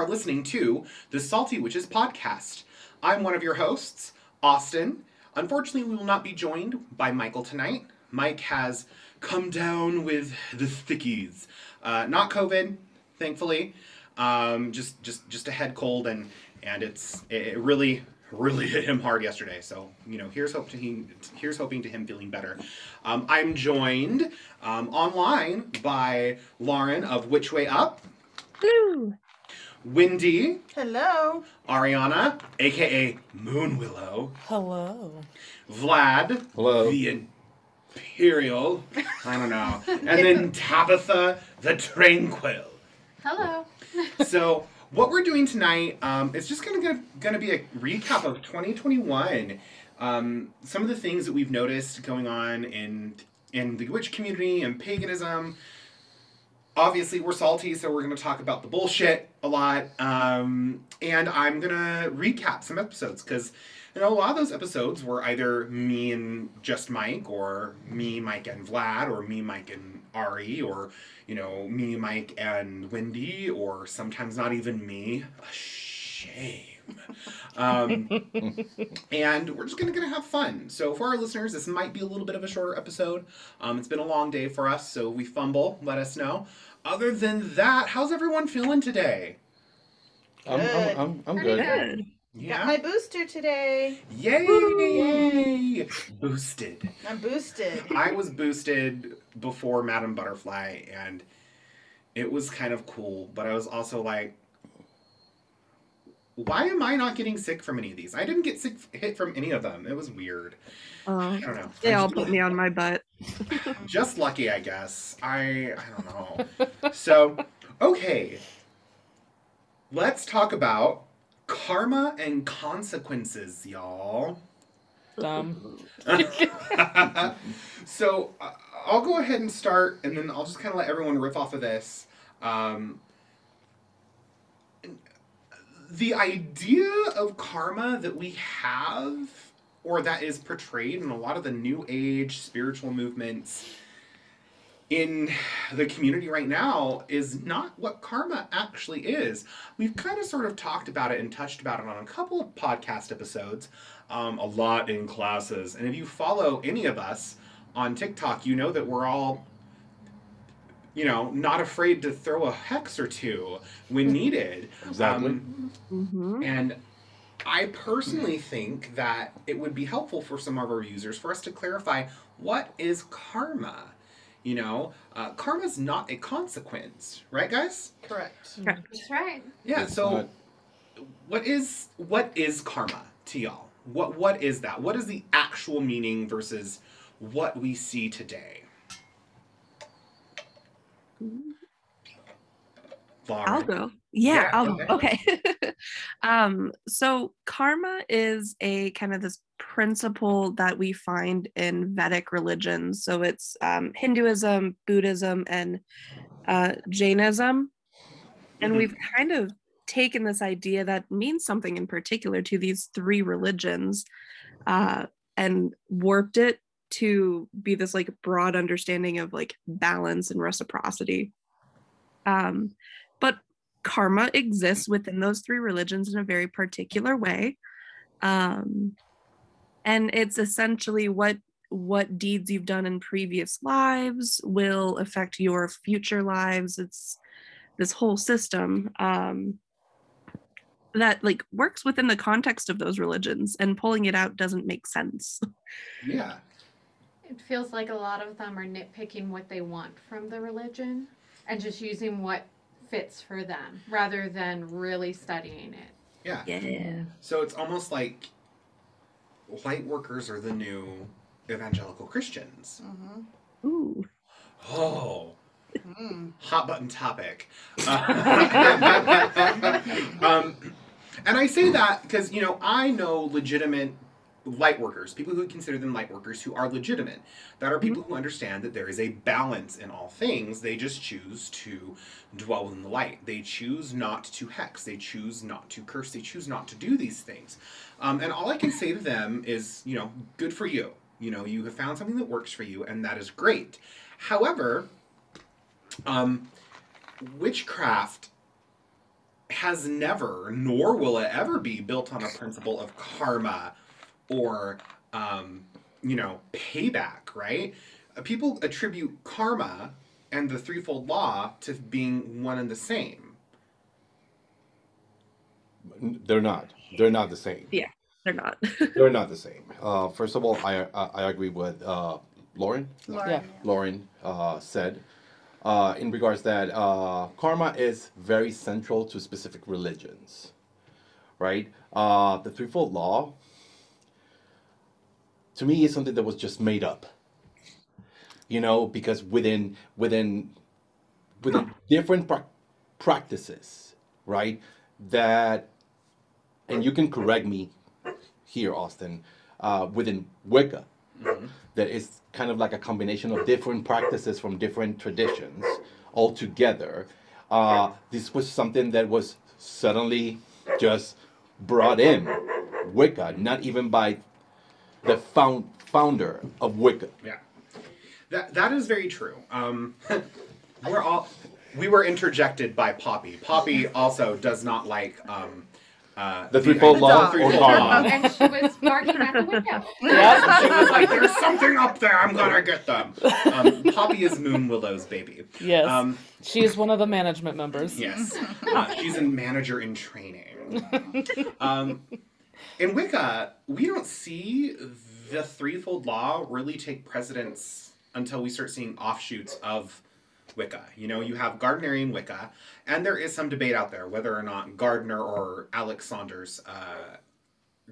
are listening to the Salty Witches podcast. I'm one of your hosts, Austin. Unfortunately, we will not be joined by Michael tonight. Mike has come down with the thickies. Uh, not COVID, thankfully. Um, just just just a head cold, and and it's it really really hit him hard yesterday. So you know, here's hope to he here's hoping to him feeling better. Um, I'm joined um, online by Lauren of Which Way Up. Hello. Wendy, Hello. Ariana, aka Moon Willow, Hello. Vlad, Hello. the Imperial, I don't know, and then Tabitha, the Tranquil. Hello. so what we're doing tonight um, is just gonna, gonna gonna be a recap of 2021. Um, some of the things that we've noticed going on in in the witch community and paganism. Obviously, we're salty, so we're gonna talk about the bullshit a lot. Um, and I'm gonna recap some episodes because you know a lot of those episodes were either me and just Mike, or me, Mike and Vlad, or me, Mike and Ari, or you know, me, Mike, and Wendy, or sometimes not even me. A shame. Um, and we're just gonna, gonna have fun. So for our listeners, this might be a little bit of a shorter episode. Um, it's been a long day for us, so if we fumble, let us know. Other than that, how's everyone feeling today? I'm, Good. I'm, I'm, I'm Pretty good. good. Got my booster today. Yay! Yay! Boosted. I'm boosted. I was boosted before Madame Butterfly, and it was kind of cool. But I was also like, why am I not getting sick from any of these? I didn't get sick hit from any of them. It was weird. Uh, I don't know. they all put me on my butt. just lucky, I guess. I I don't know. so, okay. Let's talk about karma and consequences, y'all. Um, so uh, I'll go ahead and start, and then I'll just kind of let everyone riff off of this. Um, the idea of karma that we have, or that is portrayed in a lot of the New Age spiritual movements in the community right now, is not what karma actually is. We've kind of sort of talked about it and touched about it on a couple of podcast episodes um, a lot in classes. And if you follow any of us on TikTok, you know that we're all, you know, not afraid to throw a hex or two when needed. Exactly. Um, hmm and I personally think that it would be helpful for some of our users for us to clarify what is karma. You know, uh, karma is not a consequence, right, guys? correct. Correct. That's right. Yeah. It's so, not- what is what is karma to y'all? What what is that? What is the actual meaning versus what we see today? Lauren. I'll go. Yeah, Yeah, I'll okay. Okay. um, so karma is a kind of this principle that we find in Vedic religions. So it's um, Hinduism, Buddhism, and uh, Jainism. And Mhm. we've kind of taken this idea that means something in particular to these three religions uh, and warped it to be this like broad understanding of like balance and reciprocity. Um, but karma exists within those three religions in a very particular way. Um, and it's essentially what what deeds you've done in previous lives will affect your future lives. It's this whole system um, that like works within the context of those religions, and pulling it out doesn't make sense. Yeah. It feels like a lot of them are nitpicking what they want from the religion and just using what fits for them rather than really studying it. Yeah. Yeah. So it's almost like light workers are the new evangelical Christians. Mm-hmm. Ooh. Oh, Mm. hot button topic. Uh, um, and I say that because, you know, I know legitimate light workers, people who consider them light workers who are legitimate, that are people who understand that there is a balance in all things. They just choose to dwell in the light. They choose not to hex. They choose not to curse. They choose not to do these things. Um, and all I can say to them is, you know, good for you. You know, you have found something that works for you, and that is great. However, um, witchcraft has never, nor will it ever be, built on a principle of karma or, um, you know, payback, right? Uh, People attribute karma and the threefold law to being one and the same. They're not. They're not the same. Yeah, they're not. They're not the same. Uh, first of all, I I, I agree with uh, Lauren. Lauren, Yeah. Lauren uh, said uh, in regards that uh, karma is very central to specific religions, right? Uh, the threefold law, to me, is something that was just made up. You know, because within within within different prac practices, right? That, and you can correct me here, Austin, uh, within Wicca, that is kind of like a combination of different practices from different traditions all together. Uh, this was something that was suddenly just brought in Wicca, not even by the found, founder of Wicca. Yeah, that that is very true. Um, we're all we were interjected by Poppy. Poppy also does not like um, uh, The threefold The law dog. or karma. law. and she was barking at the window. Yeah. She was like, "There's something up there. I'm gonna get them." Um, Poppy is Moon Willow's baby. Yes. Um, she is one of the management members. yes, uh, she's a manager in training. Um, in Wicca, we don't see the threefold law really take precedence until we start seeing offshoots of Wicca. You know, you have Gardnerian Wicca, and there is some debate out there whether or not Gardner or Alex Sanders uh,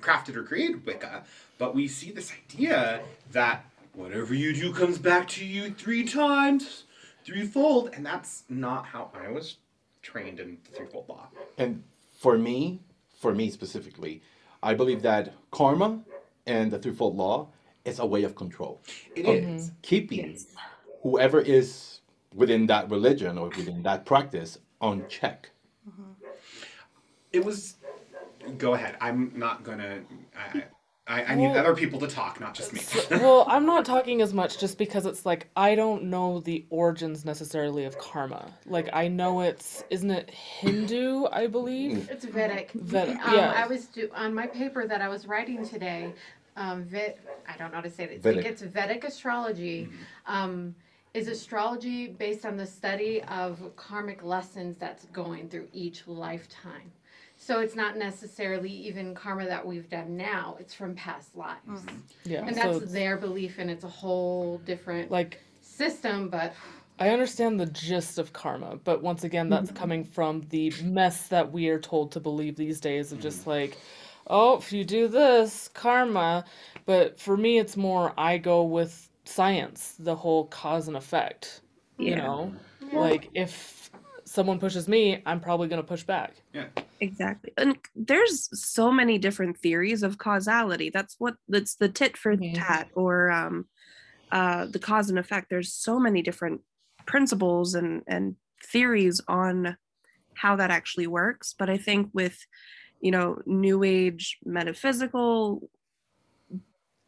crafted or created Wicca, but we see this idea that whatever you do comes back to you three times, threefold, and that's not how I was trained in the threefold law. And for me, for me specifically, I believe that karma and the threefold law is a way of control. It of is. keeping Yes. whoever is within that religion or within that practice on check. Mm-hmm. It was. Go ahead. I'm not gonna. I, I, I need other people to talk, not just me. well, I'm not talking as much just because it's like I don't know the origins necessarily of karma. Like I know it's isn't it Hindu, I believe. It's Vedic. Vedic, Um, yeah. I was do, on my paper that I was writing today. Um, Vit, I don't know how to say it. I think Vedic. it's Vedic astrology. Um, is astrology based on the study of karmic lessons that's going through each lifetime. So it's not necessarily even karma that we've done now. It's from past lives, mm-hmm. Yeah. and that's it's their belief, and it's a whole different like system. But I understand the gist of karma, but once again, that's mm-hmm. coming from the mess that we are told to believe these days of just mm-hmm. like, oh, if you do this, karma. But for me, it's more I go with science, the whole cause and effect. You Yeah. know, like if someone pushes me, I'm probably gonna push back. Exactly. And there's so many different theories of causality. That's what that's the tit for tat or um uh the cause and effect. There's so many different principles and and theories on how that actually works. But I think with you know new age metaphysical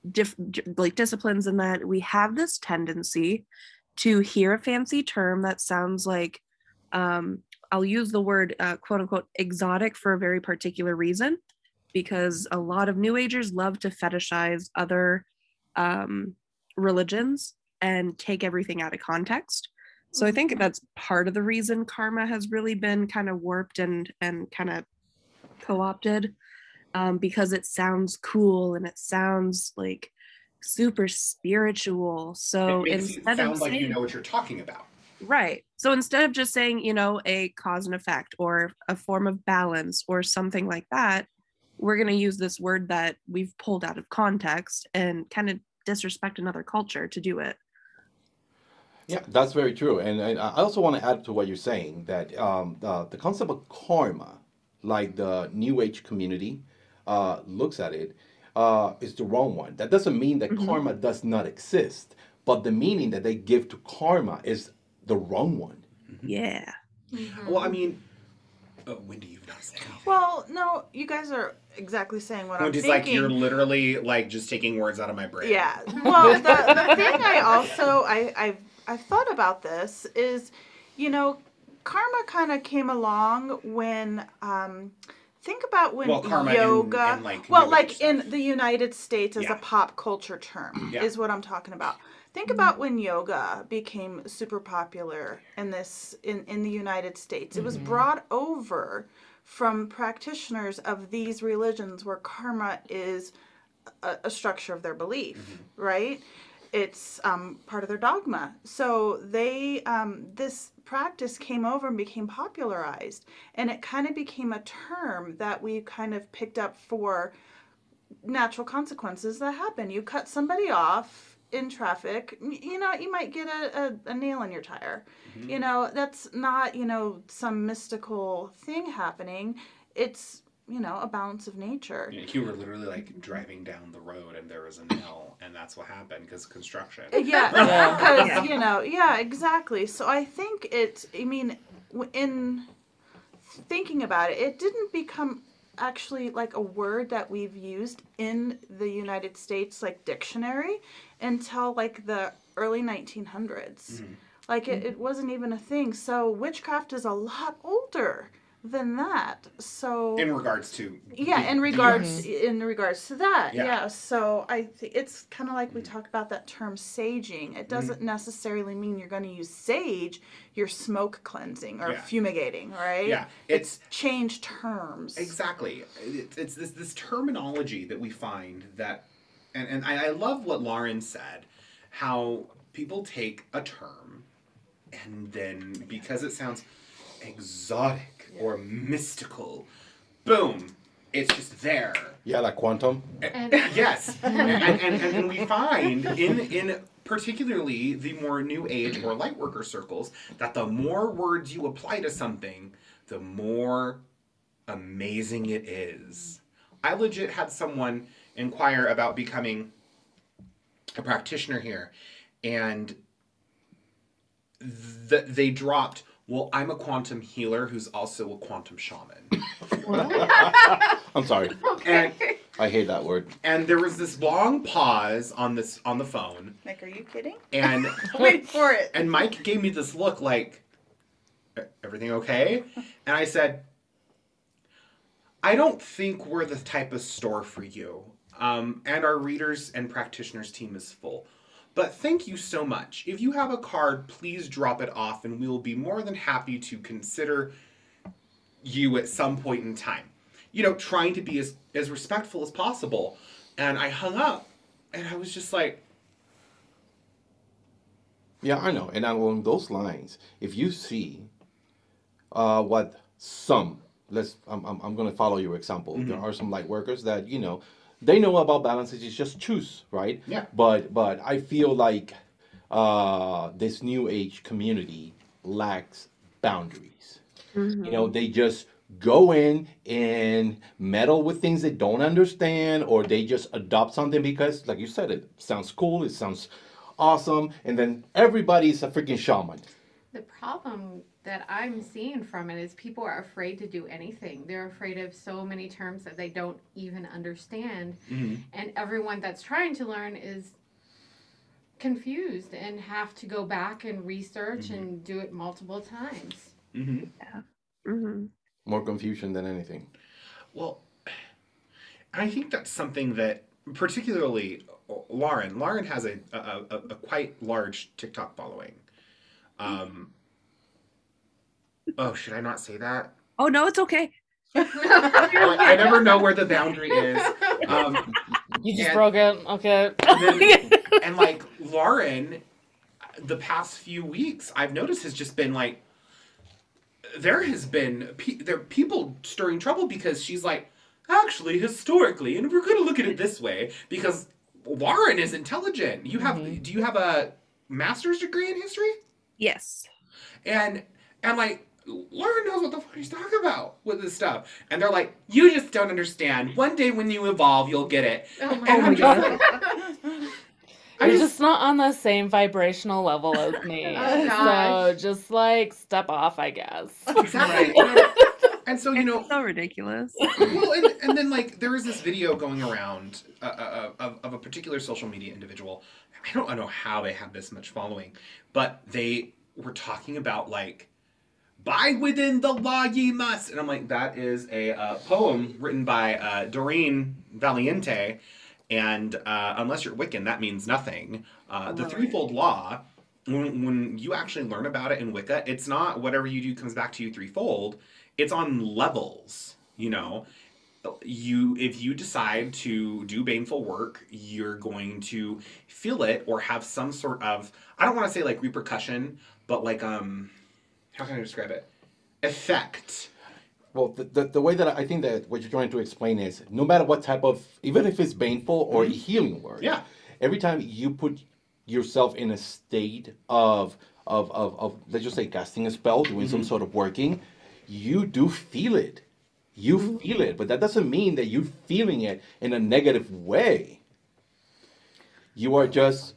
diff, like disciplines in that we have this tendency to hear a fancy term that sounds like um, I'll use the word uh, quote unquote exotic for a very particular reason because a lot of New Agers love to fetishize other um, religions and take everything out of context. So I think that's part of the reason karma has really been kind of warped and and kind of co-opted um, because it sounds cool and it sounds like super spiritual. So it makes instead sound of like you know what you're talking about. Right. So instead of just saying, you know, a cause and effect or a form of balance or something like that, we're going to use this word that we've pulled out of context and kind of disrespect another culture to do it. Yeah, that's very true. And, and I also want to add to what you're saying that um, the, the concept of karma, like the New Age community uh, looks at it, uh, is the wrong one. That doesn't mean that Mhm. karma does not exist, but the meaning that they give to karma is the wrong one. Yeah. Well, I mean, oh, Wendy, you've not said anything. Well, no, you guys are exactly saying what I'm Wendy's thinking. like you're literally like just taking words out of my brain. Yeah. Well, the, the thing I also I I've I've thought about this is, you know, karma kind of came along when um think about when Well, karma in- yoga in, like, well like Age in the united states as Yeah. a pop culture term Yeah. is what i'm talking about think about when yoga became super popular in this in in the united states it was brought over from practitioners of these religions where karma is a, a structure of their belief, right? It's um, part of their dogma. So they um, this practice came over and became popularized, and it kind of became a term that we kind of picked up for natural consequences that happen. You cut somebody off in traffic, you know, you might get a, a, a nail in your tire. Mm-hmm. You know, that's not, you know, some mystical thing happening. It's, you know, a balance of nature. You you were literally like driving down the road and there was a nail, and that's what happened because construction. Uh, yeah, Yeah. because Yeah. you know, yeah, exactly. So I think it. I mean, in thinking about it, it didn't become actually like a word that we've used in the United States like dictionary until like the early 1900s. Mm-hmm. Like it, mm-hmm. it wasn't even a thing. So witchcraft is a lot older than that. So In regards to yeah the- in the regards US. in regards to that Yeah. yeah, so i think it's kind of like we talk about that term saging it doesn't necessarily mean you're going to use sage you're smoke cleansing or Yeah. fumigating right Yeah, it's change terms Exactly. It's, it's this this terminology that we find that, and and I, I love what Lauren said, how people take a term, and then because it sounds exotic or mystical, boom, it's just there. Yeah, like quantum. Eh, and Yes, and, and, and, and we find in in particularly the more new age or light worker circles that the more words you apply to something, the more amazing it is. I legit had someone inquire about becoming a practitioner here, and th- they dropped. Well, I'm a quantum healer who's also a quantum shaman. I'm sorry. And I hate that word. and there was this long pause on this on the phone like are you kidding and wait for it and mike gave me this look like "E- everything okay and i said i don't think we're the type of store for you um, and our readers and practitioners team is full. But thank you so much. If you have a card please drop it off and we will be more than happy to consider you at some point in time. You know trying to be as, as respectful as possible. And i hung up and i was just like Yeah, I know. And along those lines, if you see uh, what some, let's, I'm, I'm, I'm going to follow your example. There are some light workers that, you know, they know about balances. It's just choose, right? Yeah. But, but I feel like uh, this new age community lacks boundaries. You know, they just go in and meddle with things they don't understand, or they just adopt something because, like you said, it sounds cool, it sounds awesome, and then everybody's a freaking shaman. The problem that I'm seeing from it is people are afraid to do anything. They're afraid of so many terms that they don't even understand. And everyone that's trying to learn is confused and have to go back and research and do it multiple times. mm-hmm. hmm More confusion than anything. Well, I think that's something that, particularly Lauren, Lauren has a, a, a, a quite large TikTok following. Um, oh, should I not say that? Oh no, it's okay. I, I never know where the boundary is. Um, You just And- broke it. Okay. and, then- and like Lauren, the past few weeks, I've noticed has just been like, there has been pe- there people stirring trouble because she's like, actually, historically, and we're going to look at it this way because Lauren is intelligent. You have Mhm. do you have a master's degree in history? Yes. And I'm like Lauren knows what the fuck she's talking about with this stuff. And they're like, you just don't understand. One day when you evolve, you'll get it. Oh my And I'm just God. like, You're just- just not on the same vibrational level as me. Oh, so just like step off, I guess. Exactly. and so you know, it's so ridiculous. well, and, and then like there is this video going around uh, uh, of, of a particular social media individual. I don't know how they have this much following, but they were talking about like Bide within the law ye must. And I'm like, that is a uh, poem written by uh, Doreen Valiente. And uh, unless you're Wiccan, that means nothing. Uh, the threefold law, when, when you actually learn about it in Wicca, it's not whatever you do comes back to you threefold. It's on levels, you know. You, if you decide to do baneful work, you're going to feel it or have some sort of I don't want to say like repercussion, but like um, how can I describe it? Effect. Well, the, the, the way that I think that what you're trying to explain is no matter what type of, even if it's baneful or healing work, Yeah. every time you put yourself in a state of, of, of, of let's just say casting a spell, doing some sort of working, you do feel it. You mm-hmm. feel it, but that doesn't mean that you're feeling it in a negative way. You are just,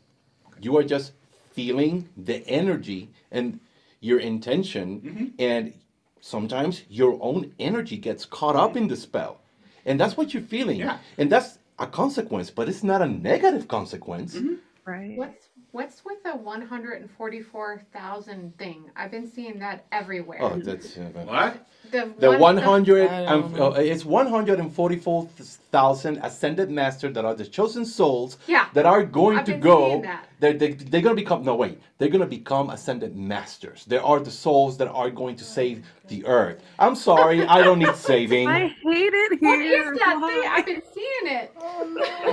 you are just feeling the energy and your intention, mm-hmm. and sometimes your own energy gets caught up in the spell, and that's what you're feeling, Yeah. and that's a consequence, but it's not a negative consequence. Mm-hmm. Right. What's what's with the one hundred and forty four thousand thing? I've been seeing that everywhere. Oh, that's uh, What? The the one- one hundred and uh, it's one hundred and forty four thousand ascended masters that are the chosen souls Yeah. that are going I've to been go. that. They're, they, they're going to become no wait. They're going to become ascended masters. They are the souls that are going to save the earth. I'm sorry, I don't need saving. I hate it What here. is that thing? I've been seeing it.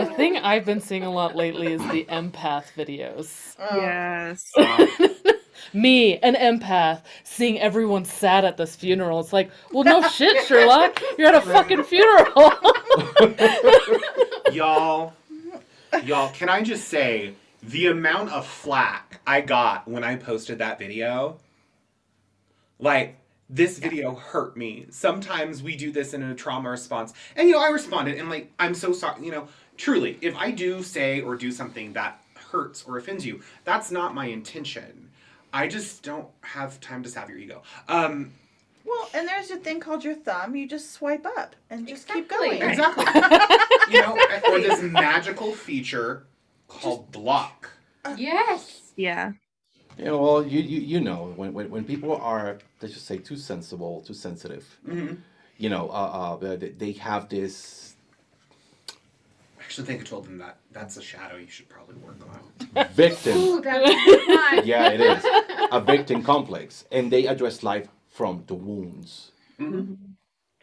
The thing I've been seeing a lot lately is the empath videos. Yes. Me, an empath, seeing everyone sad at this funeral. It's like, well, no shit, Sherlock. You're at a fucking funeral. y'all, y'all, can I just say the amount of flack I got when I posted that video? Like, this video hurt me. Sometimes we do this in a trauma response. And, you know, I responded and, like, I'm so sorry. You know, truly, if I do say or do something that hurts or offends you, that's not my intention. I just don't have time to salve your ego. Um, Well, and there's a thing called your thumb. You just swipe up and just keep Exactly. going. Exactly. you know, or this magical feature called block. Yes. Yeah. You know, well, you, you, you know, when, when, when people are, let's just say, too sensible, too sensitive, Mm-hmm. you know, uh, uh, they, they have this I actually think I told them that that's a shadow you should probably work on. victim. Ooh, that's a good one. yeah, it is a victim complex, and they address life from the wounds. Mhm.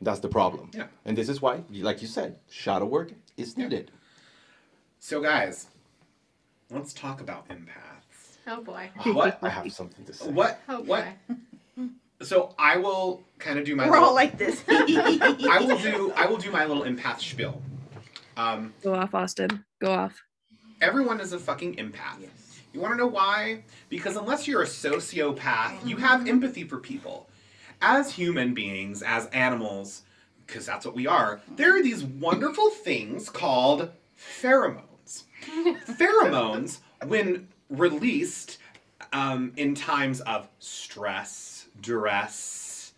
That's the problem. Yeah. And this is why, like you said, shadow work is Yeah. needed. So, guys, let's talk about empaths. Oh boy. What? I have something to say. What? Oh What? boy. So I will kind of do my. We're all like this. I will do. I will do my little empath spiel. Um, Go off, Austin. Go off. everyone is a fucking empath. You want to know why? Because unless you're a sociopath, you have empathy for people. As human beings, as animals, because that's what we are, there are these wonderful things called pheromones. pheromones, when released um, in times of stress, duress,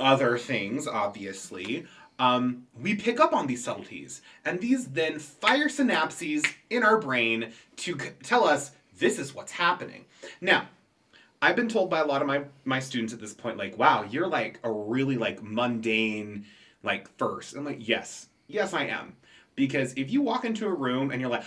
other things, obviously, um, we pick up on these subtleties, and these then fire synapses in our brain to c- tell us this is what's happening. Now, I've been told by a lot of my my students at this point, like, "Wow, you're like a really like mundane, like first. I'm like, "Yes, yes, I am," because if you walk into a room and you're like,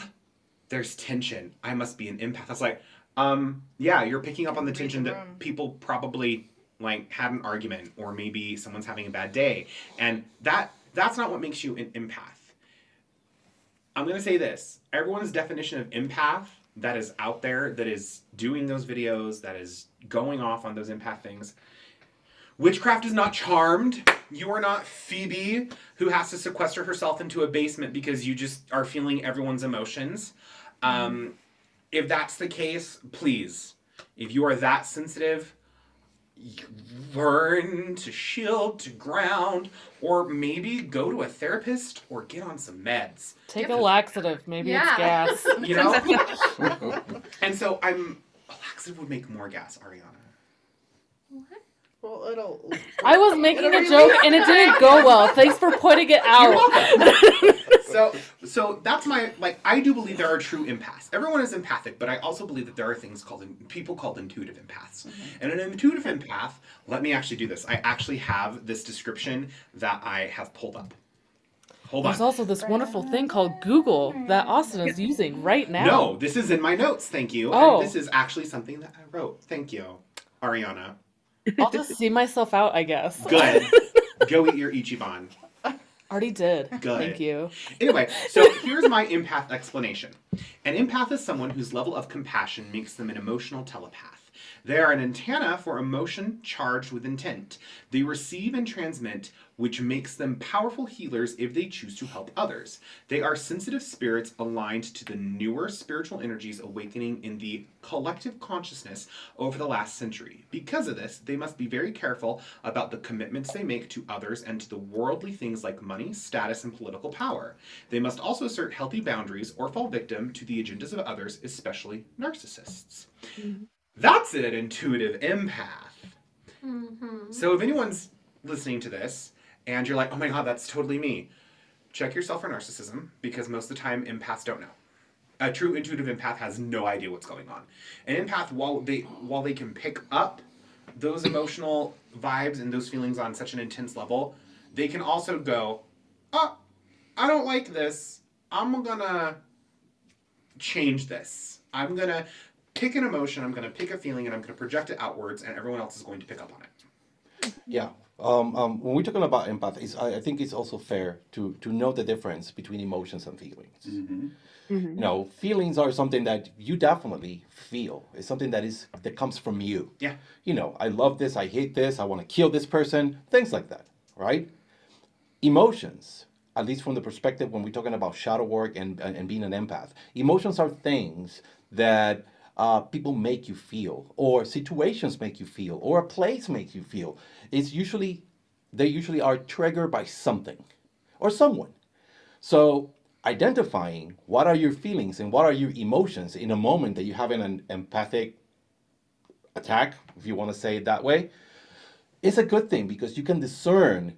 "There's tension. I must be an empath." I was like, um, yeah, you're picking up on the tension that people probably like had an argument or maybe someone's having a bad day. And that that's not what makes you an empath. I'm going to say this. Everyone's definition of empath that is out there that is doing those videos that is going off on those empath things witchcraft is not charmed. You are not phoebe who has to sequester herself into a basement because you just are feeling everyone's emotions. Um, if that's the case please. If you are that sensitive learn to shield, to ground, or maybe go to a therapist or get on some meds. Take a laxative. Maybe Yeah. it's gas. You know? and so I'm. A laxative would make more gas, Ariana. What? Well, it'll. I was making a joke and it didn't go well. Thanks for putting it out. So so that's my like I do believe there are true empaths. Everyone is empathic, but I also believe that there are things called people called intuitive empaths. Mm-hmm. And an intuitive empath, let me actually do this. I actually have this description that I have pulled up. Hold on. There's on. also this wonderful thing called Google that Austin is using right now. No, this is in my notes. Thank you. Oh. And this is actually something that I wrote. Thank you, Ariana. I'll just see myself out, I guess. Good. Go eat your Ichiban. Already did. Good. Thank you. Anyway, so here's my empath explanation. An empath is someone whose level of compassion makes them an emotional telepath. They are an antenna for emotion charged with intent. They receive and transmit, which makes them powerful healers if they choose to help others. They are sensitive spirits aligned to the newer spiritual energies awakening in the collective consciousness over the last century. Because of this, they must be very careful about the commitments they make to others and to the worldly things like money, status, and political power. They must also assert healthy boundaries or fall victim to the agendas of others, especially narcissists. Mm-hmm. That's an intuitive empath. Mm-hmm. So if anyone's listening to this and you're like, oh my god, that's totally me, check yourself for narcissism because most of the time empaths don't know. A true intuitive empath has no idea what's going on. An empath, while they while they can pick up those emotional vibes and those feelings on such an intense level, they can also go, oh, I don't like this. I'm gonna change this. I'm gonna pick an emotion, I'm gonna pick a feeling, and I'm gonna project it outwards, and everyone else is going to pick up on it. Yeah. Um, um, when we're talking about empath, it's, I, I think it's also fair to to know the difference between emotions and feelings. You know, feelings are something that you definitely feel. It's something that is that comes from you. Yeah. You know, I love this. I hate this. I want to kill this person. Things like that, right? Emotions, at least from the perspective when we're talking about shadow work and and, and being an empath, emotions are things that uh, people make you feel, or situations make you feel, or a place makes you feel. It's usually they usually are triggered by something or someone. So identifying what are your feelings and what are your emotions in a moment that you're having an empathic attack, if you want to say it that way, is a good thing because you can discern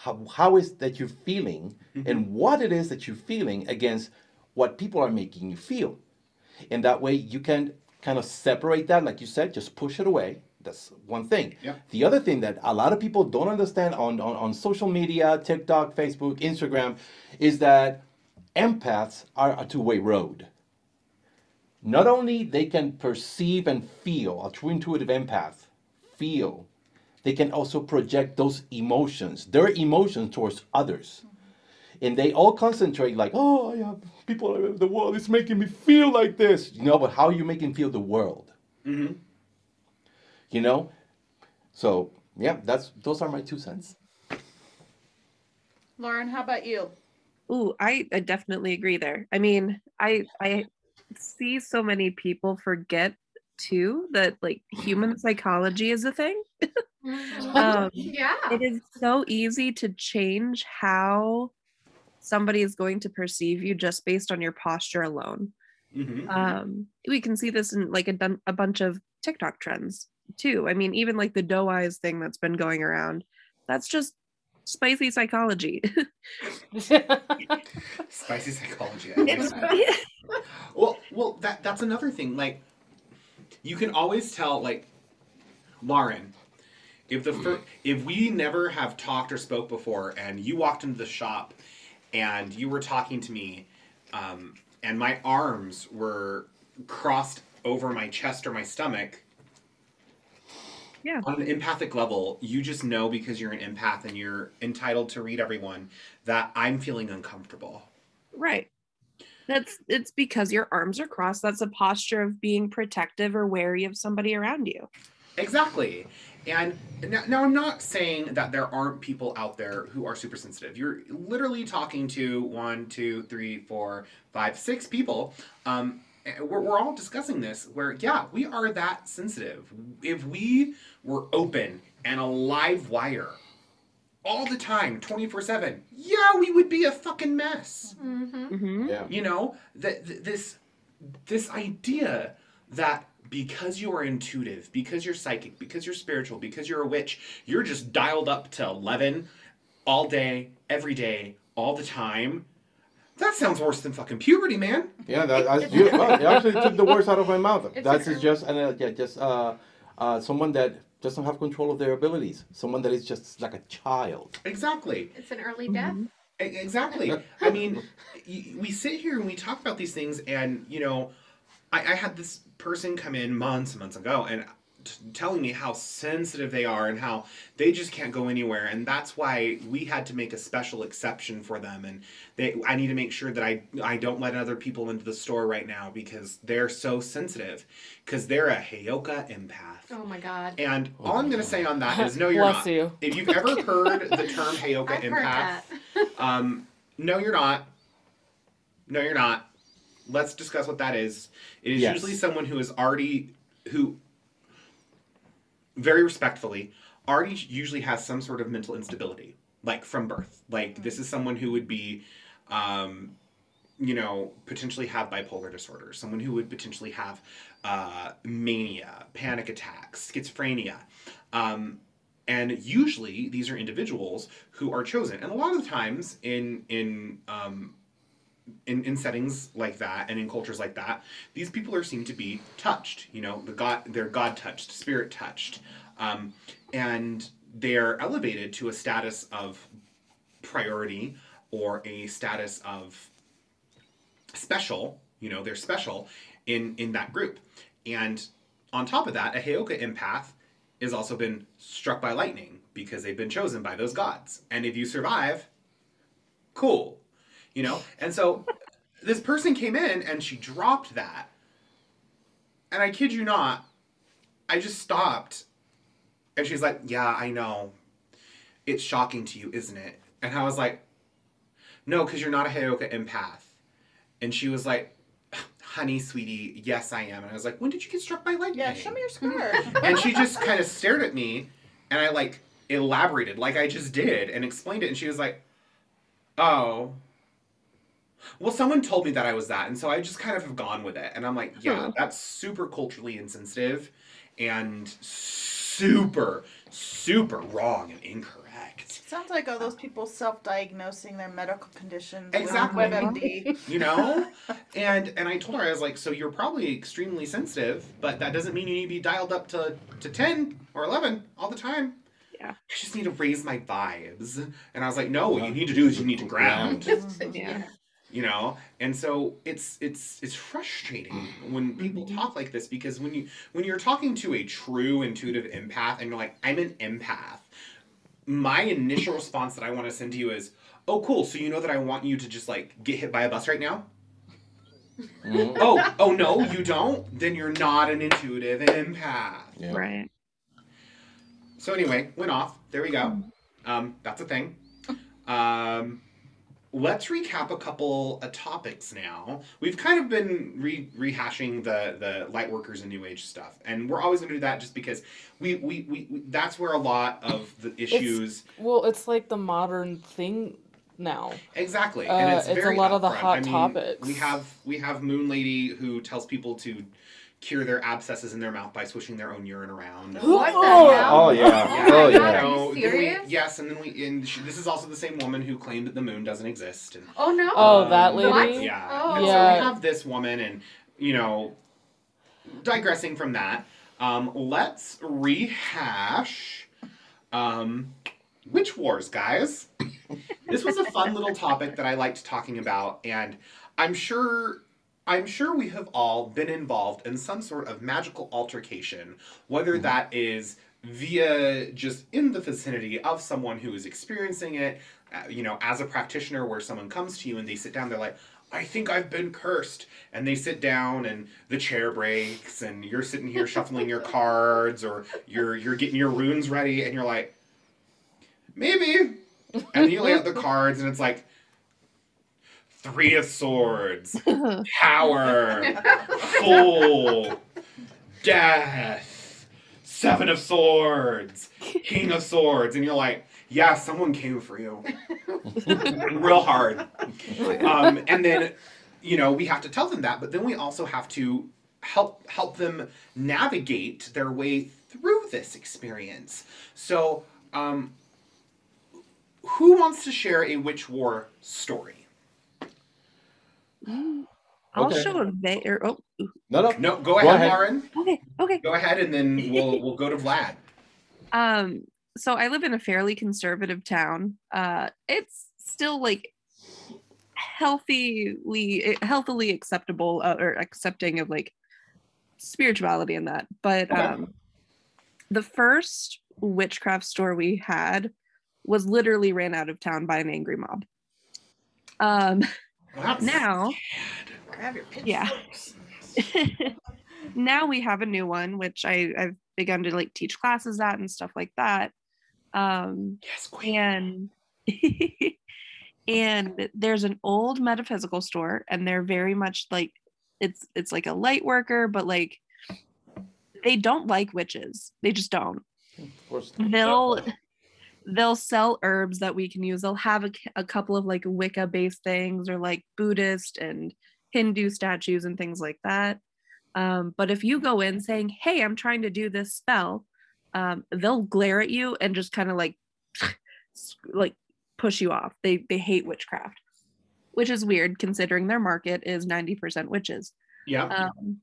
how, how is that you're feeling and what it is that you're feeling against what people are making you feel. And that way you can kind of separate that, like you said, just push it away. That's one thing. Yeah. The other thing that a lot of people don't understand on, on, on social media, TikTok, Facebook, Instagram, is that empaths are a two-way road. Not only they can perceive and feel, a true intuitive empath feel, they can also project those emotions, their emotions towards others. And they all concentrate like, oh, yeah, people, the world is making me feel like this. You know, but how are you making feel the world? Mm-hmm. You know? So, yeah, that's those are my two cents. Lauren, how about you? Ooh, I, I definitely agree there. I mean, I I see so many people forget too that like human psychology is a thing. Mhm. Um, yeah. It is so easy to change how somebody is going to perceive you just based on your posture alone. Mm-hmm. Um, we can see this in like a, dun- a bunch of TikTok trends too. I mean, even like the doe eyes thing that's been going around, that's just spicy psychology. Spicy psychology. I like It's- that. Well, well, that that's another thing. Like, you can always tell, like, Lauren, if the fir- if we never have talked or spoke before, and you walked into the shop, and you were talking to me, um, and my arms were crossed over my chest or my stomach. Yeah. On an empathic level, you just know because you're an empath and you're entitled to read everyone that I'm feeling uncomfortable. Right. That's it's because your arms are crossed. That's a posture of being protective or wary of somebody around you. Exactly. And now, now I'm not saying that there aren't people out there who are super sensitive. You're literally talking to one, two, three, four, five, six people. Um, we're, we're all discussing this where, yeah, we are that sensitive. If we were open and a live wire all the time, 24 7, yeah, we would be a fucking mess Mm-hmm. hmm Yeah. you know that th- this this idea that because you are intuitive because you're psychic because you're spiritual because you're a witch you're just dialed up to 11 all day every day all the time That sounds worse than fucking puberty, man. Yeah, that, that's you, well, it actually took the words out of my mouth. It's That's just, and uh, yeah, just uh, uh, someone that doesn't have control of their abilities. Someone that is just like a child. Exactly. It's an early death. E- Exactly. I mean, we sit here and we talk about these things, and you know, I, I had this person come in months and months ago, and t- telling me how sensitive they are and how they just can't go anywhere, and that's why we had to make a special exception for them, and they, I need to make sure that I, I don't let other people into the store right now because they're so sensitive, because they're a Heyoka empath. Oh my god. And all I'm going to say on that is no, you're Bless not. you. If you've ever heard the term Heyoka I've heard empath, that. um, no, you're not. No, you're not. Let's discuss what that is. It is Yes. usually someone who is already who very respectfully already usually has some sort of mental instability like from birth like this is someone who would be um, you know potentially have bipolar disorder someone who would potentially have uh, mania panic attacks schizophrenia um, and usually these are individuals who are chosen and a lot of the times in in um, in, in settings like that and in cultures like that, these people are seen to be touched. You know, the God, they're God touched, spirit touched, um, and they're elevated to a status of priority or a status of special. You know, they're special in in that group. And on top of that, a Heyoka empath has also been struck by lightning because they've been chosen by those gods. And if you survive, cool you know? And so this person came in and she dropped that. And i kid you not i just stopped. And she's like yeah i know. It's shocking to you isn't it? And i was like no because you're not a heyoka empath. And she was like honey sweetie yes i am. And i was like when did you get struck by lightning? Yeah, show me your scar. and she just kind of stared at me and i like elaborated like i just did and explained it. And she was like oh well someone told me that i was that and so i just kind of have gone with it and i'm like yeah Huh. that's super culturally insensitive and super super wrong and incorrect Sounds like all those people self-diagnosing their medical conditions Exactly. with WebMD. you know and and i told her i was like so you're probably extremely sensitive but that doesn't mean you need to be dialed up to to 10 or 11 all the time Yeah. i just need to raise my vibes and i was like no what you need to do is you need to ground Yeah. You know? And so it's it's it's frustrating when people talk like this because when you when you're talking to a true intuitive empath and you're like i'm an empath my initial response that i want to send to you is oh cool so you know that i want you to just like get hit by a bus right now? Mhm. oh oh no you don't? Then you're not an intuitive empath. Yeah. Right. so anyway went off. There we go. Um, that's a thing. Um, let's recap a couple of topics now we've kind of been re- rehashing the the light workers and new age stuff and we're always going to do that just because we, we, we, we that's where a lot of the issues Well, it's like the modern thing now. exactly Uh, and it's, it's a lot of the hot I mean, topics. we have we have moon lady who tells people to cure their abscesses in their mouth by swishing their own urine around What the Oh, hell? oh, yeah. Yeah, Oh, yeah. know, Are you then we- serious? yes, and then we and she, this is also the same woman who claimed that the moon doesn't exist. And Oh no. Oh, that lady? What? Yeah. Oh. And so we have this woman, and you know, digressing from that, um, let's rehash um, witch wars, guys. this was a fun little topic that I liked talking about, and I'm sure. I'm sure we have all been involved in some sort of magical altercation, whether that is via just in the vicinity of someone who is experiencing it, uh, you know, as a practitioner, where someone comes to you and they sit down, they're like, I think I've been cursed. And they sit down and the chair breaks and you're sitting here shuffling your cards or you're you're getting your runes ready and you're like, maybe. And you lay out the cards and it's like three of swords, power, full, death, seven of swords, king of swords, and you're like, yeah, someone came for you, real hard. Um, and then, you know, we have to tell them that, but then we also have to help help them navigate their way through this experience. So, um, who wants to share a witch war story? I'll Okay. show a va- or oh, No, no. No, go ahead, ahead. Lauren. okay, okay. Go ahead, and then we'll we'll go to Vlad. Um, so I live in a fairly conservative town. Uh, it's still like healthily healthily acceptable uh, or accepting of like spirituality in that. But Okay. um, the first witchcraft store we had was literally ran out of town by an angry mob. Um, Well, that's now Grab your Yeah. now we have a new one which I, i've begun to like teach classes at and stuff like that um yes, queen. and and there's an old metaphysical store and they're very much like it's it's like a light worker but like they don't like witches they just don't Of course. they'll they'll sell herbs that we can use. They'll have a couple of like wicca based things or like buddhist and hindu statues and things like that. Um, but if you go in saying hey i'm trying to do this spell um, they'll glare at you and just kind of like like push you off. They they hate witchcraft which is weird considering their market is 90% witches. Yeah. um,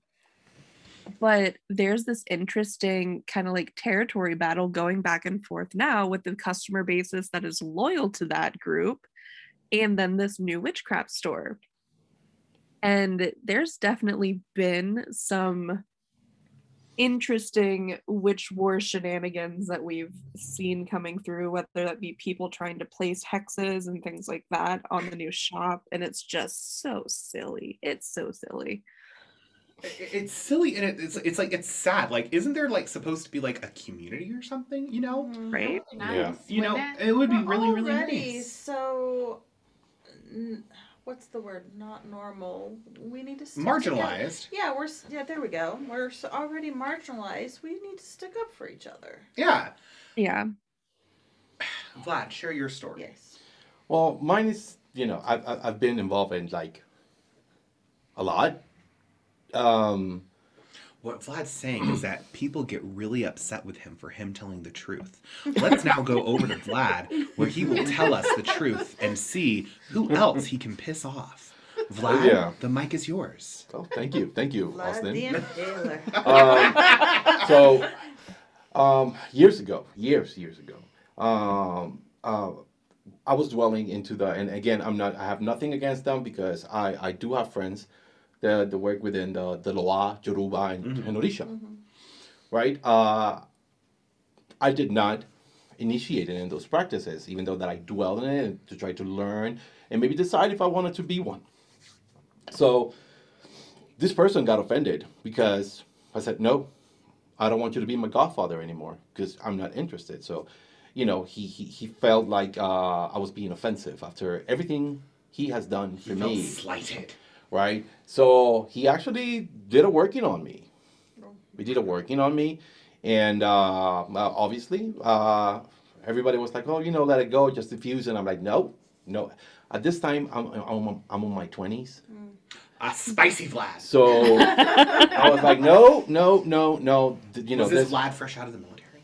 but there's this interesting kind of like territory battle going back and forth now with the customer basis that is loyal to that group and then this new witchcraft store. And there's definitely been some interesting witch war shenanigans that we've seen coming through, whether that be people trying to place hexes and things like that on the new shop. And it's just so silly. It's so silly. It- it's silly and it, it's it's like it's sad. Like, isn't there like supposed to be like a community or something? You know, mm, Right? Yeah. you know, Wouldn't it? it would be really really nice. So, what's the word? Not normal. We need to stick together. Marginalized. Yeah, we're yeah. There we go. We're already marginalized. We need to stick up for each other. Yeah. Yeah. Vlad, share your story. Yes. Well, mine is, you know, I've, I've I've been involved in like a lot. Um, What Vlad's saying is that people get really upset with him for him telling the truth. Let's now go over to Vlad, where he will tell us the truth and see who else he can piss off. Vlad, Yeah. the mic is yours. oh, thank you, thank you, Vlad Austin. um, so um, years ago, years, years ago, um, uh, I was dwelling into the, and again, I'm not, I have nothing against them because I, I do have friends that, that work within the, the Loa, Yoruba, and, and Orisha, right? Uh, I did not initiate in those practices, even though that I dwell in it to try to learn and maybe decide if I wanted to be one. So this person got offended because I said, no, I don't want you to be my godfather anymore because I'm not interested. So, you know, he, he, he felt like uh, I was being offensive after everything he has done for He felt me, slighted. Right? So he actually did a working on me. We did a working on me. And uh, obviously, uh, everybody was like, oh, you know, let it go, just diffuse. And I'm like, no, no. At this time, I'm, I'm, I'm on my 20s. A spicy Vlad. So I was like, no, no, no, no. You know, was this this, Vlad fresh out of the military?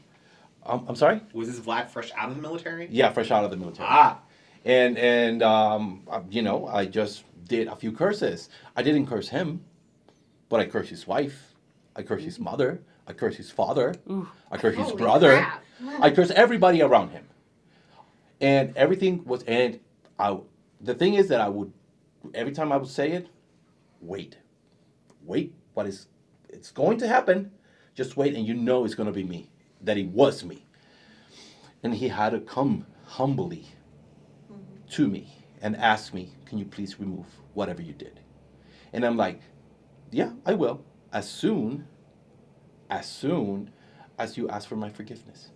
um, I'm sorry. Was this Vlad fresh out of the military? Yeah, fresh out of the military. Ah, And and um, uh, you know, I just did a few curses. I didn't curse him, but I cursed his wife. I cursed his mother. I cursed his father. I cursed his brother. crap. I cursed everybody around him. And everything was and I the thing is that I would every time I would say it, wait. Wait, what is it's going to happen. Just wait and you know it's gonna be me. That it was me. And he had to come humbly to me and ask me, Can you please remove whatever you did? And I'm like, Yeah, I will. As soon, as soon as you ask for my forgiveness.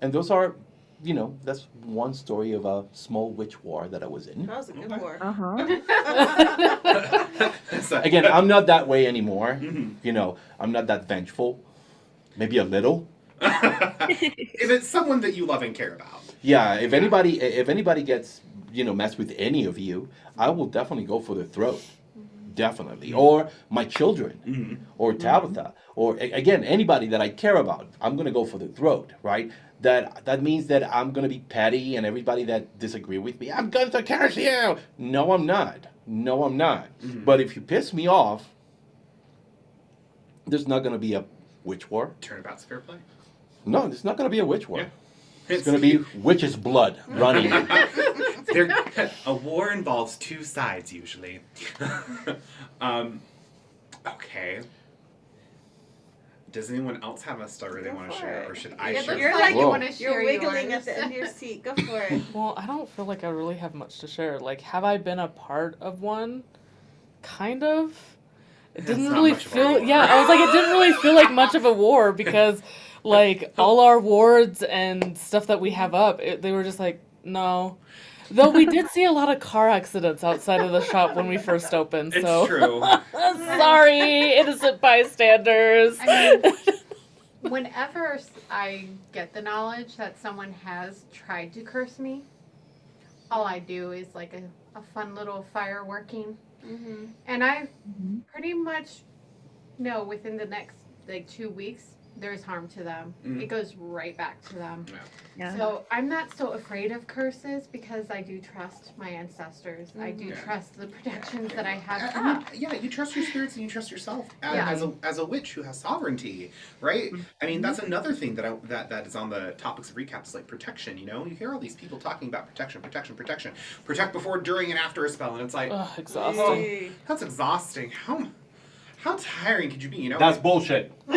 And those are, you know, that's one story of a small witch war that I was in. That was a good war. Uh-huh. Again, I'm not that way anymore. Mhm. You know, I'm not that vengeful. Maybe a little. if it's someone that you love and care about. Yeah, if anybody if anybody gets, you know, mess with any of you, I will definitely go for the throat. definitely, or my children, Mhm. or Tabitha, or a- again anybody that I care about. I'm gonna go for the throat, right? That that means that I'm gonna be petty, and everybody that disagree with me, I'm going to curse you. No, I'm not. No, I'm not. Mhm. But if you piss me off, there's not gonna be a witch war. Turnabout's fair play. No, there's not gonna be a witch war. Yeah. It's gonna be witch's blood running. There, a war involves two sides usually. um, okay. Does anyone else have a story they Go want to for share, it. or should I It share? looks You're like like- you Whoa. want to share You're wiggling yours. at the end of your seat. Go for it. Well, I don't feel like I really have much to share. Like, have I been a part of one? Kind of. It That's didn't not really much of a feel. war. Yeah, I was like, it didn't really feel like much of a war because, like, all our wards and stuff that we have up, it, they were just like, no. Though we did see a lot of car accidents outside of the shop when we first opened. It's so true. sorry, innocent bystanders. I mean, whenever I get the knowledge that someone has tried to curse me, all I do is like a, a fun little fireworking. Mm-hmm. And I pretty much know within the next like two weeks, there's harm to them. Mhm. It goes right back to them. Yeah. So I'm not so afraid of curses because I do trust my ancestors. I do Yeah. trust the protections that I have Uh, from uh, yeah, you trust your spirits and you trust yourself as, Yeah. as a as a witch who has sovereignty, right? I mean, that's another thing that I, that that is on the topics of recaps, like protection. You know, you hear all these people talking about protection, protection, protection, protect before, during, and after a spell, and it's like Ugh, exhausting. that's exhausting. How how tiring could you be? You know, That's bullshit.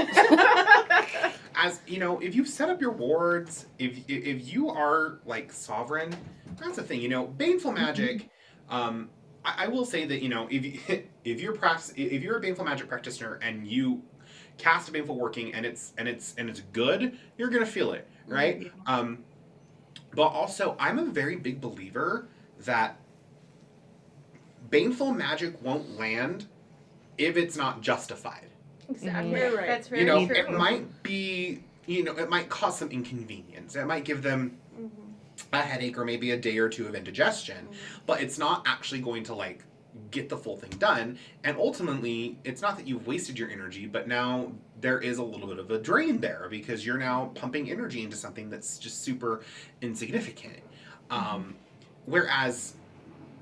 as you know, if you've set up your wards, if if you are like sovereign, that's the thing. You know, baneful magic. Um, I, I will say that you know if you, if you're practice if you're a baneful magic practitioner and you cast a baneful working and it's and it's and it's good, you're gonna feel it, right? Um, but also, I'm a very big believer that baneful magic won't land if it's not justified Exactly. You're right. That's very you know true. it might be you know it might cause some inconvenience it might give them mm-hmm. a headache or maybe a day or two of indigestion mm-hmm. but it's not actually going to like get the full thing done and ultimately it's not that you've wasted your energy but now there is a little bit of a drain there because you're now pumping energy into something that's just super insignificant mm-hmm. um, whereas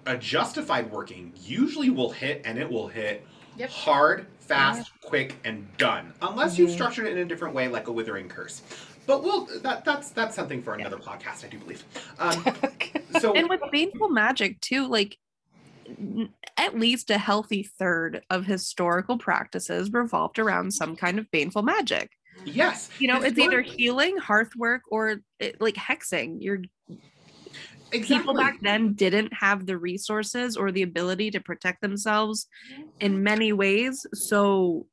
a justified working usually will hit and it will hit Yep. hard, fast, quick, and done. Unless you've Mhm. structured it in a different way, like a withering curse. But we'll that that's that's something for another podcast, I do believe. Um, so and with baneful magic too like at least a healthy third of historical practices revolved around some kind of baneful magic yes, you know it's either healing hearthwork, or it, like hexing your exactly. people back then didn't have the resources or the ability to protect themselves in many ways so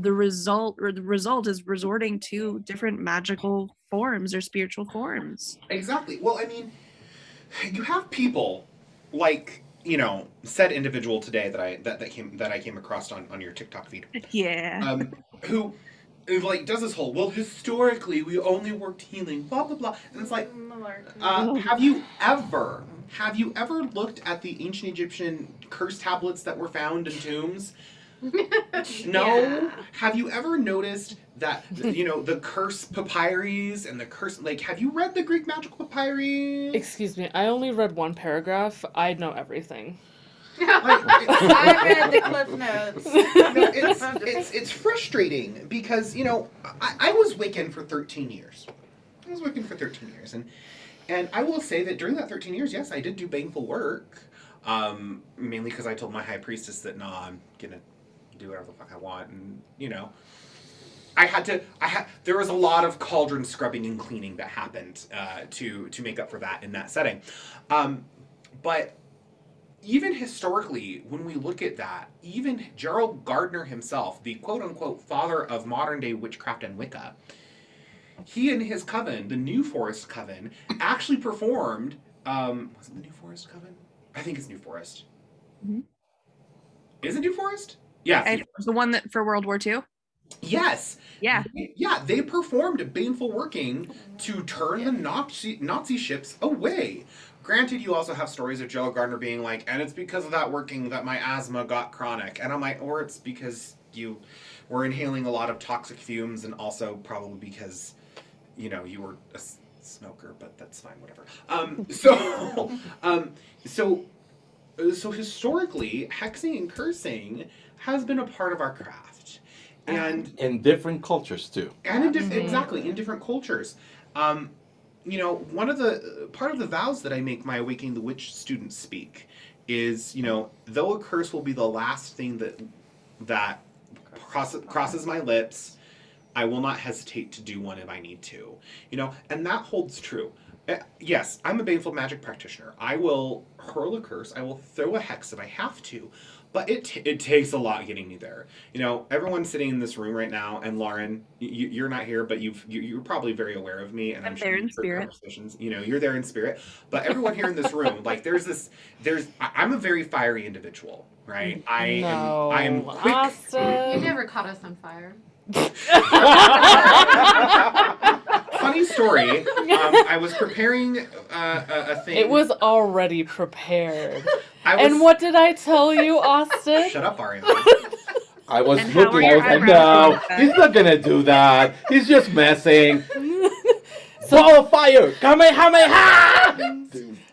the result or the result is resorting to different magical forms or spiritual forms Exactly. Well, I mean, you have people like you know said individual today that I that, that came that I came across on on your TikTok feed. yeah um, who who, like does this whole well historically we only worked healing blah blah blah and it's like uh, have you ever have you ever looked at the ancient egyptian curse tablets that were found in tombs no Yeah. have you ever noticed that you know the curse papyries and the curse like have you read the greek magical papyri Excuse me, I only read one paragraph. I know everything. I read the cliff notes. no, it's, it's it's frustrating because you know I, I was Wiccan for 13 years. I was Wiccan for 13 years, and and I will say that during that 13 years, yes, I did do baneful work. Um, mainly because I told my high priestess that nah, I'm gonna do whatever the fuck I want, and you know. I had to. I had. There was a lot of cauldron scrubbing and cleaning that happened uh, to to make up for that in that setting, um, but even historically, when we look at that, even Gerald Gardner himself, the quote unquote father of modern day witchcraft and Wicca, he and his coven, the New Forest Coven, actually performed. Um, was it the New Forest Coven? I think it's New Forest. Mhm. Is it New Forest? Yeah. it's New and the one that for world war ii Yes. yeah Yeah, they performed a baneful working to turn the Nazi Nazi ships away. Granted, you also have stories of Joe Gardner being like, and it's because of that working that my asthma got chronic, and I'm like, or it's because you were inhaling a lot of toxic fumes, and also probably because, you know, you were a s- smoker, but that's fine, whatever. Um, so, um, so, uh, so historically, hexing and cursing has been a part of our craft, and In different cultures too. and in diff- exactly in different cultures. Um, you know, one of the part of the vows that I make my awakening the witch students speak is, you know, though a curse will be the last thing that that cross, crosses my lips, I will not hesitate to do one if I need to. You know, and that holds true. Uh, yes, I'm a baneful magic practitioner. I will hurl a curse. I will throw a hex if I have to, but it t- it takes a lot getting me there. You know, everyone sitting in this room right now, and Lauren, you, you're not here, but you've you, you're probably very aware of me, and I'm, I'm sure there in you've heard spirit. conversations. You know, you're there in spirit. But everyone here in this room, like, there's this, there's I, I'm a very fiery individual, right? I no, am I am quick. You Austin. never caught us on fire. Funny story. Um, I was preparing uh, a, a thing. It was already prepared. I was, And what did I tell you, Austin? Shut up, Ariana. I was And how are looking, I your was like, eyebrows no, doing that?" he's not gonna do that. He's just messing. Ball of fire! Kamehameha!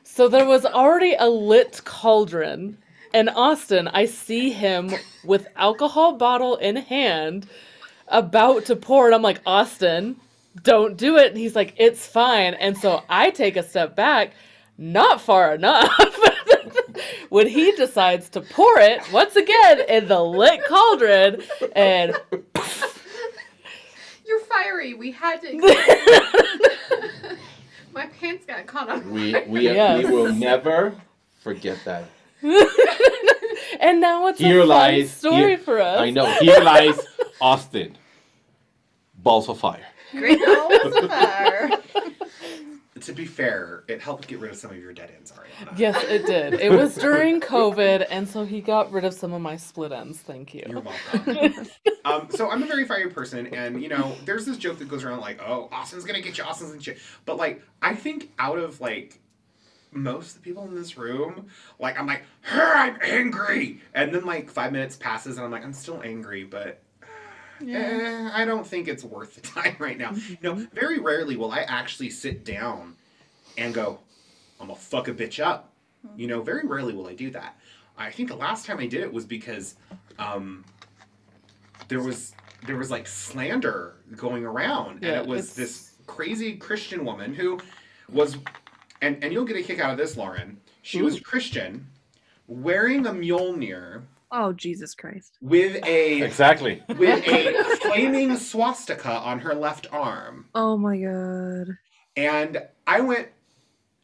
So there was already a lit cauldron, and Austin, I see him with alcohol bottle in hand, about to pour it. I'm like, Austin, don't do it. And he's like, it's fine. And so I take a step back, not far enough. when he decides to pour it once again in the lit cauldron, and You're fiery. We had to. My pants got caught on We fire. we, Yes. we will never forget that. and now it's Here a fun lies story here- for us. I know. Here lies Austin. Balls of fire. Great balls of fire. To be fair, it helped get rid of some of your dead ends, Ariana. Yes, it did. It was during COVID, and so he got rid of some of my split ends. Thank You're welcome. um, so I'm a very fiery person, and you know, there's this joke that goes around like, "Oh, Austin's gonna get you, Austin's gonna get you," but like, I think out of like most of the people in this room, like, I'm like, "Her, I'm angry," and then like five minutes passes, and I'm like, I'm still angry, but. Eh, I don't think it's worth the time right now. You know, very rarely will I actually sit down and go, I'm gonna fuck a bitch up. You know, very rarely will I do that. I think the last time I did it was because um, there was there was like slander going around, and it was it's- this crazy Christian woman who was, and and you'll get a kick out of this, Lauren. She was Christian, wearing a Mjolnir Oh Jesus Christ! with a Exactly. with a flaming swastika on her left arm. Oh my god! And I went,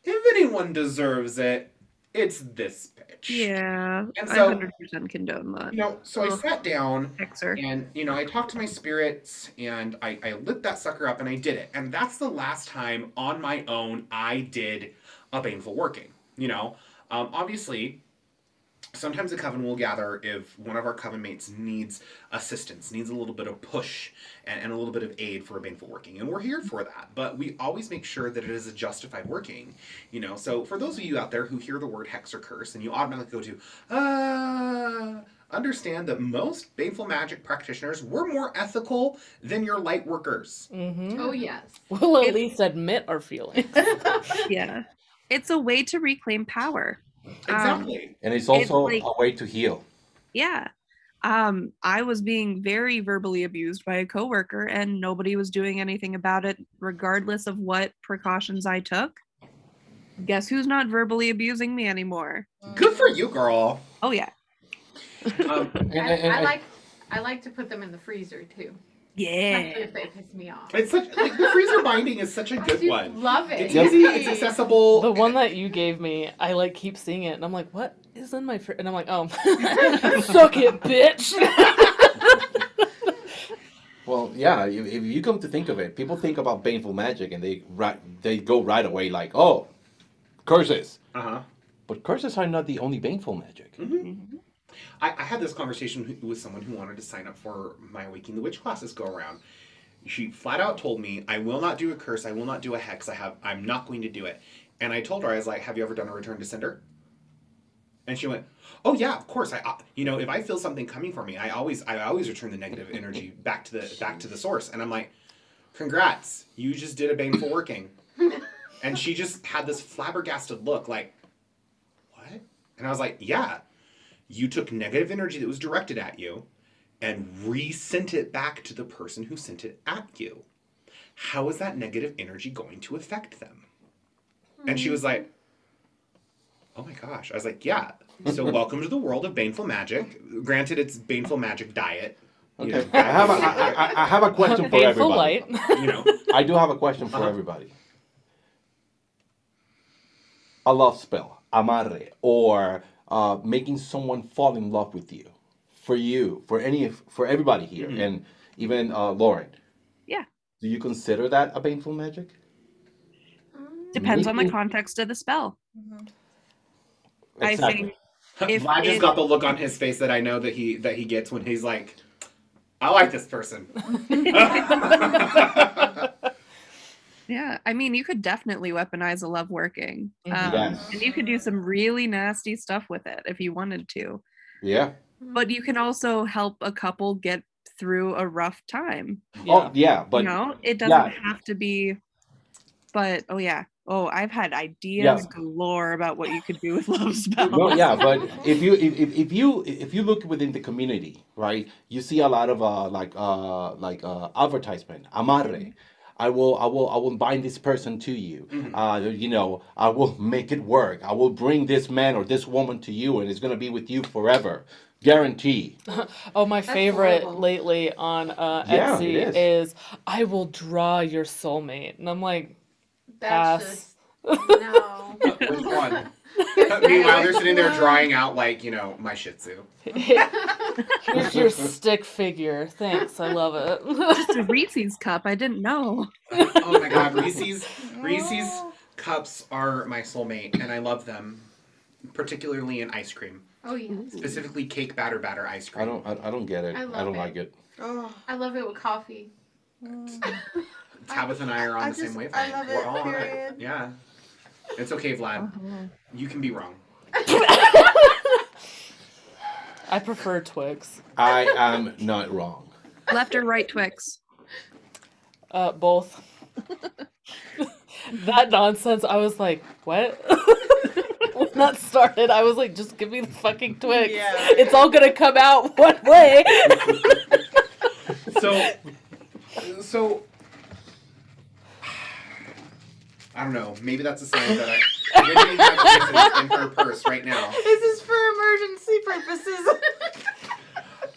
if anyone deserves it, it's this bitch. Yeah, And I so- hundred percent condone that. You know, so I sat down Hexer. and, you know, I talked to my spirits and I, I lit that sucker up and I did it. And that's the last time on my own I did a baneful working. You know, um, obviously, sometimes a coven will gather if one of our coven mates needs assistance, needs a little bit of push and, and a little bit of aid for a baneful working. And we're here for that. But we always make sure that it is a justified working. You know, so for those of you out there who hear the word hex or curse and you automatically go to, uh, understand that most baneful magic practitioners were more ethical than your light workers. hmm Oh yes. We'll at It- least admit our feelings. Yeah, it's a way to reclaim power. Um, Exactly. And it's also like- a way to heal. yeah. Um, I was being very verbally abused by a coworker, and nobody was doing anything about it, regardless of what precautions I took. Guess who's not verbally abusing me anymore? Good for you, girl. Oh yeah, Um, And, I, and- I and- like I like to put them in the freezer too. Yeah. If they piss me off. it's such like the freezer binding is such a good just one. love it. It's easy. It's accessible. The one that you gave me, I like keep seeing it, and I'm like, "What is in my fridge?" And I'm like, "Oh, suck it, bitch." Well, yeah. If, if you come to think of it, people think about baneful magic and they right they go right away like, oh, curses. Uh huh. But curses are not the only baneful magic. I, I had this conversation with someone who wanted to sign up for my Waking the Witch classes go around. She flat out told me, "I will not do a curse. I will not do a hex. I have. I'm not going to do it." And I told her, I was like, Have you ever done a return to sender? And she went, Oh yeah, of course. I, I- you know, if I feel something coming for me, I always, I always return the negative energy back to the, back to the source. And I'm like, Congrats, you just did a baneful working. and she just had this flabbergasted look, like, What? And I was like, Yeah, you took negative energy that was directed at you, and resent it back to the person who sent it at you. How is that negative energy going to affect them? And she was like, Oh my gosh. I was like, Yeah. So welcome to the world of baneful magic. Granted, it's baneful magic diet. you Okay. know, I have a, I, I, I have a question for Painful everybody. light. you know. I do have a question for Uh-huh. everybody. A love spell, amarre, or uh, making someone fall in love with you, for you, for any, for everybody here, Mhm. and even uh, Lauren. Yeah. Do you consider that a baneful magic? Depends on the context of the spell. I think If Vlad just it- got the look on his face that I know that he that he gets when he's like, I like this person. Yeah, I mean, you could definitely weaponize a love working. Mhm. Um, Yes. And you could do some really nasty stuff with it if you wanted to. Yeah. But you can also help a couple get through a rough time. Oh, yeah, but you know, it doesn't yeah. have to be. But oh yeah, oh I've had ideas Yeah. galore about what you could do with love spells. no, yeah, but if you if, if, if you if you look within the community, right, you see a lot of uh like uh like uh advertisement, amarre. I will I will I will bind this person to you. Mhm. Uh, you know, I will make it work. I will bring this man or this woman to you, and it's gonna be with you forever, guarantee. Oh, my That's favorite horrible. lately on uh, Yeah, Etsy is I will draw your soulmate, and I'm like, That's Pass. just no. Which one? Meanwhile, they're sitting there drawing out like you know my Shih Tzu. here's your stick figure. Thanks, I love it. Just a Reese's cup. I didn't know. Oh my God, Reese's Reese's oh. cups are my soulmate, and I love them, particularly in ice cream, Oh yeah. specifically cake batter batter ice cream. I cream. don't I, I don't get it. I I, don't it. like it. Oh, I love it with coffee. Tabitha and I are on I the just- same wavelength. I love We're it, all on it. Yeah, it's okay, Vlad. Oh, You can be wrong. I prefer Twix. I am not wrong. Left or right Twix? Uh, both. that nonsense. I was like, what? when that started, I was like, just give me the fucking Twix. Yeah. It's all gonna come out one way. So, so I don't know. Maybe that's a sign that I. Whitney has this in her purse right now. this is for emergency purposes.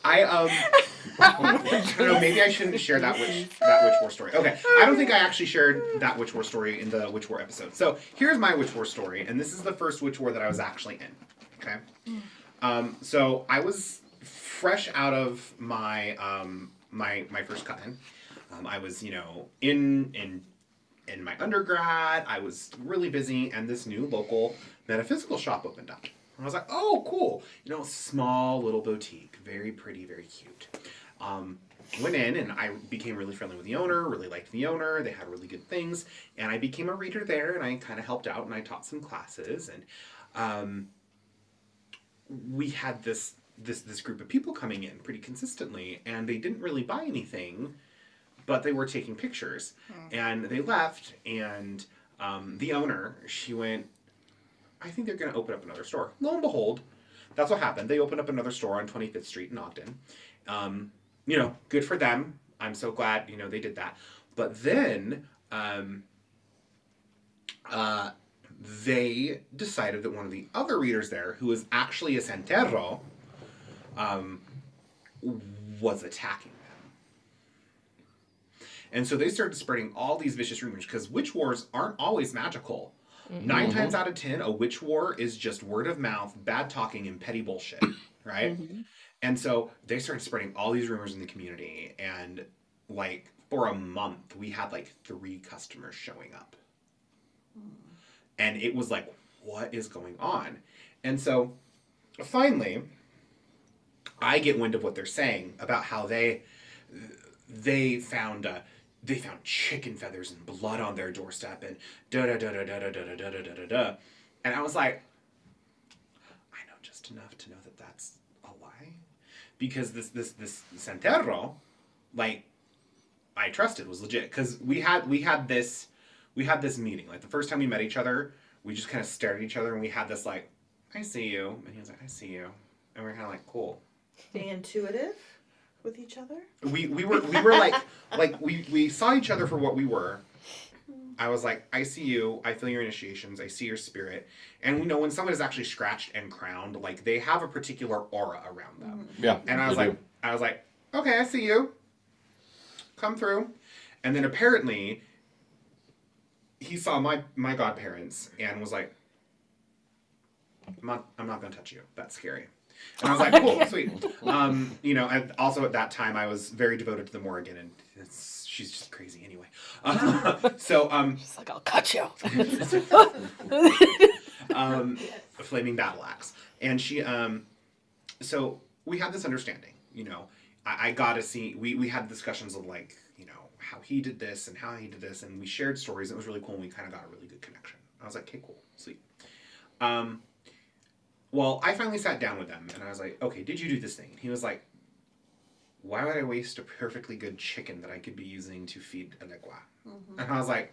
I um. I don't know. Maybe I shouldn't share that witch that witch war story. Okay, I don't think I actually shared that witch war story in the witch war episode. So here's my witch war story, and this is the first witch war that I was actually in. Okay, um, so I was fresh out of my um my my first cut-in. Um, I was you know in in in my undergrad. I was really busy, and this new local metaphysical shop opened up. And I was like, oh, cool. You know, small little boutique, very pretty, very cute. Um, went in and I became really friendly with the owner, really liked the owner. They had really good things. And I became a reader there and I kind of helped out and I taught some classes. And um, we had this, this, this group of people coming in pretty consistently and they didn't really buy anything, but they were taking pictures. And they left and um, the owner, she went, I think they're going to open up another store. Lo and behold, that's what happened. They opened up another store on 25th Street in Ogden. Um, you know, good for them. I'm so glad, you know, they did that. But then um, uh, they decided that one of the other readers there, who was actually a Santero, um, was attacking. And so they started spreading all these vicious rumors because witch wars aren't always magical. 9 Mhm. times out of ten, a witch war is just word of mouth, bad talking, and petty bullshit, right? And so they started spreading all these rumors in the community, and like for a month, we had like three customers showing up, and it was like, what is going on? And so finally, I get wind of what they're saying about how they they found uh, they found chicken feathers and blood on their doorstep and da da da da da da da da da da da da. And I was like, I know just enough to know that that's a lie, because this this this Santero, like, I trusted was legit because we had we had this we had this meeting like the first time we met each other we just kind of stared at each other and we had this like I see you and he was like I see you and we are kind of like cool Being intuitive with each other. we we were we were like like we we saw each other for what we were. I was like, I see you. I feel your initiations. I see your spirit. And we know when someone is actually scratched and crowned, like they have a particular aura around them. Mm-hmm. Yeah. And I was like, do. I was like, okay, I see you. Come through. And then apparently, he saw my my godparents and was like, I'm not I'm not gonna touch you. That's scary. And I was like, cool, sweet. Um, you know, and also at that time I was very devoted to the Morrigan, and it's, she's just crazy anyway. Uh, so um, She's like, I'll cut you. um, a flaming battle axe. And she, um, so we had this understanding, you know, I, I got to see, we, we had discussions of like, you know, how he did this and how he did this. And we shared stories. It was really cool. And we kind of got a really good connection. I was like, okay, cool, sweet. Um, well, I finally sat down with them and I was like, okay, did you do this thing? And he was like, why would I waste a perfectly good chicken that I could be using to feed Elegua? And I was like,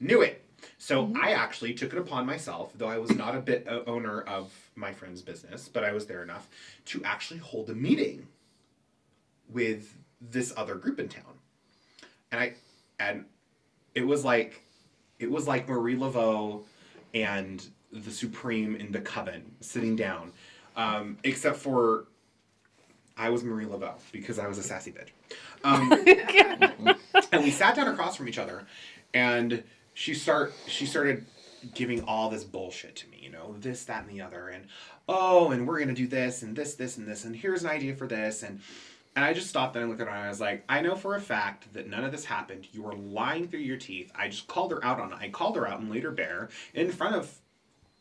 knew it. So I actually took it upon myself, though I was not a bit uh, owner of my friend's business, but I was there enough to actually hold a meeting with this other group in town. And I and it was like it was like Marie Laveau and the Supreme in the Coven sitting down. Um, except for I was Marie Laveau because I was a sassy bitch. Um, and we sat down across from each other and she start she started giving all this bullshit to me you know this that and the other and oh and we're gonna do this and this this and this and here's an idea for this and and I just stopped and I looked at her and I was like, I know for a fact that none of this happened. You were lying through your teeth. I just called her out on it. I called her out and laid her bare in front of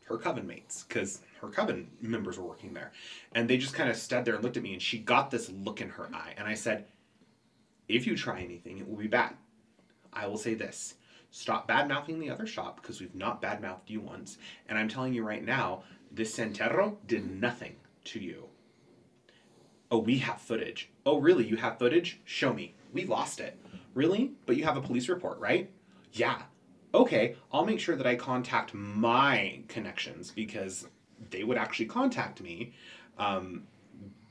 her coven mates because her coven members were working there. And they just kind of stood there and looked at me and she got this look in her eye. And I said, if you try anything, it will be bad. I will say this stop bad mouthing the other shop because we've not bad mouthed you once. And I'm telling you right now, this Santero did nothing to you. Oh, we have footage. Oh, really? You have footage? Show me. We lost it. Really? But you have a police report, right? Yeah. Okay, I'll make sure that I contact my connections because they would actually contact me. Um,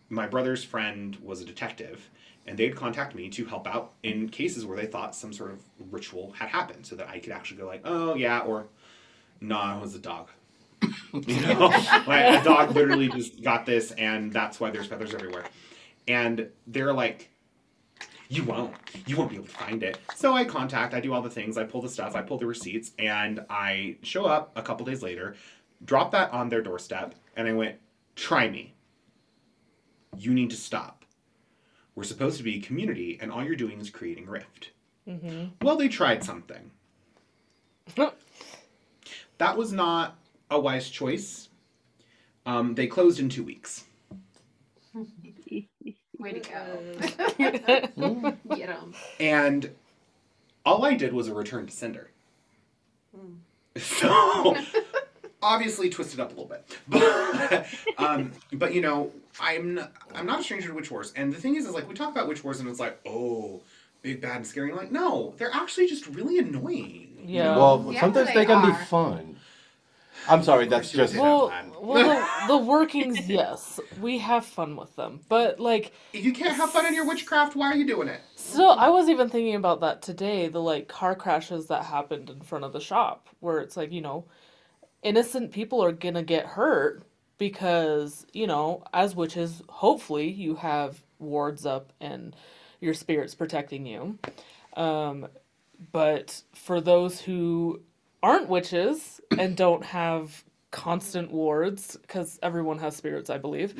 my brother's friend was a detective, and they'd contact me to help out in cases where they thought some sort of ritual had happened, so that I could actually go like, "Oh yeah," or "Nah, it was a dog." you know, like a dog literally just got this, and that's why there's feathers everywhere. And they're like, "You won't, you won't be able to find it." So I contact, I do all the things, I pull the stuff, I pull the receipts, and I show up a couple days later, drop that on their doorstep, and I went, "Try me." you need to stop. We're supposed to be a community, and all you're doing is creating rift. Mm-hmm. Well, they tried something. that was not a wise choice. Um, they closed in two weeks. Way to go. Get 'em. And all I did was a return to sender. So obviously twisted up a little bit. But, um, but you know, I'm not, I'm not a stranger to witch wars. And the thing is, is like we talk about witch wars and it's like, oh, big bad and scary. like, no, they're actually just really annoying. you Yeah. know? Well, Yeah, sometimes they they can are. be fun. I'm sorry, that's course you would just Well, well, the, the workings, yes, we have fun with them, but like, If you can't have fun in your witchcraft, why are you doing it? So I was even thinking about that today. The like car crashes that happened in front of the shop, where it's like, you know, innocent people are gonna get hurt because you know, as witches, hopefully you have wards up and your spirits protecting you. Um, but for those who aren't witches and don't have constant wards, because everyone has spirits, I believe,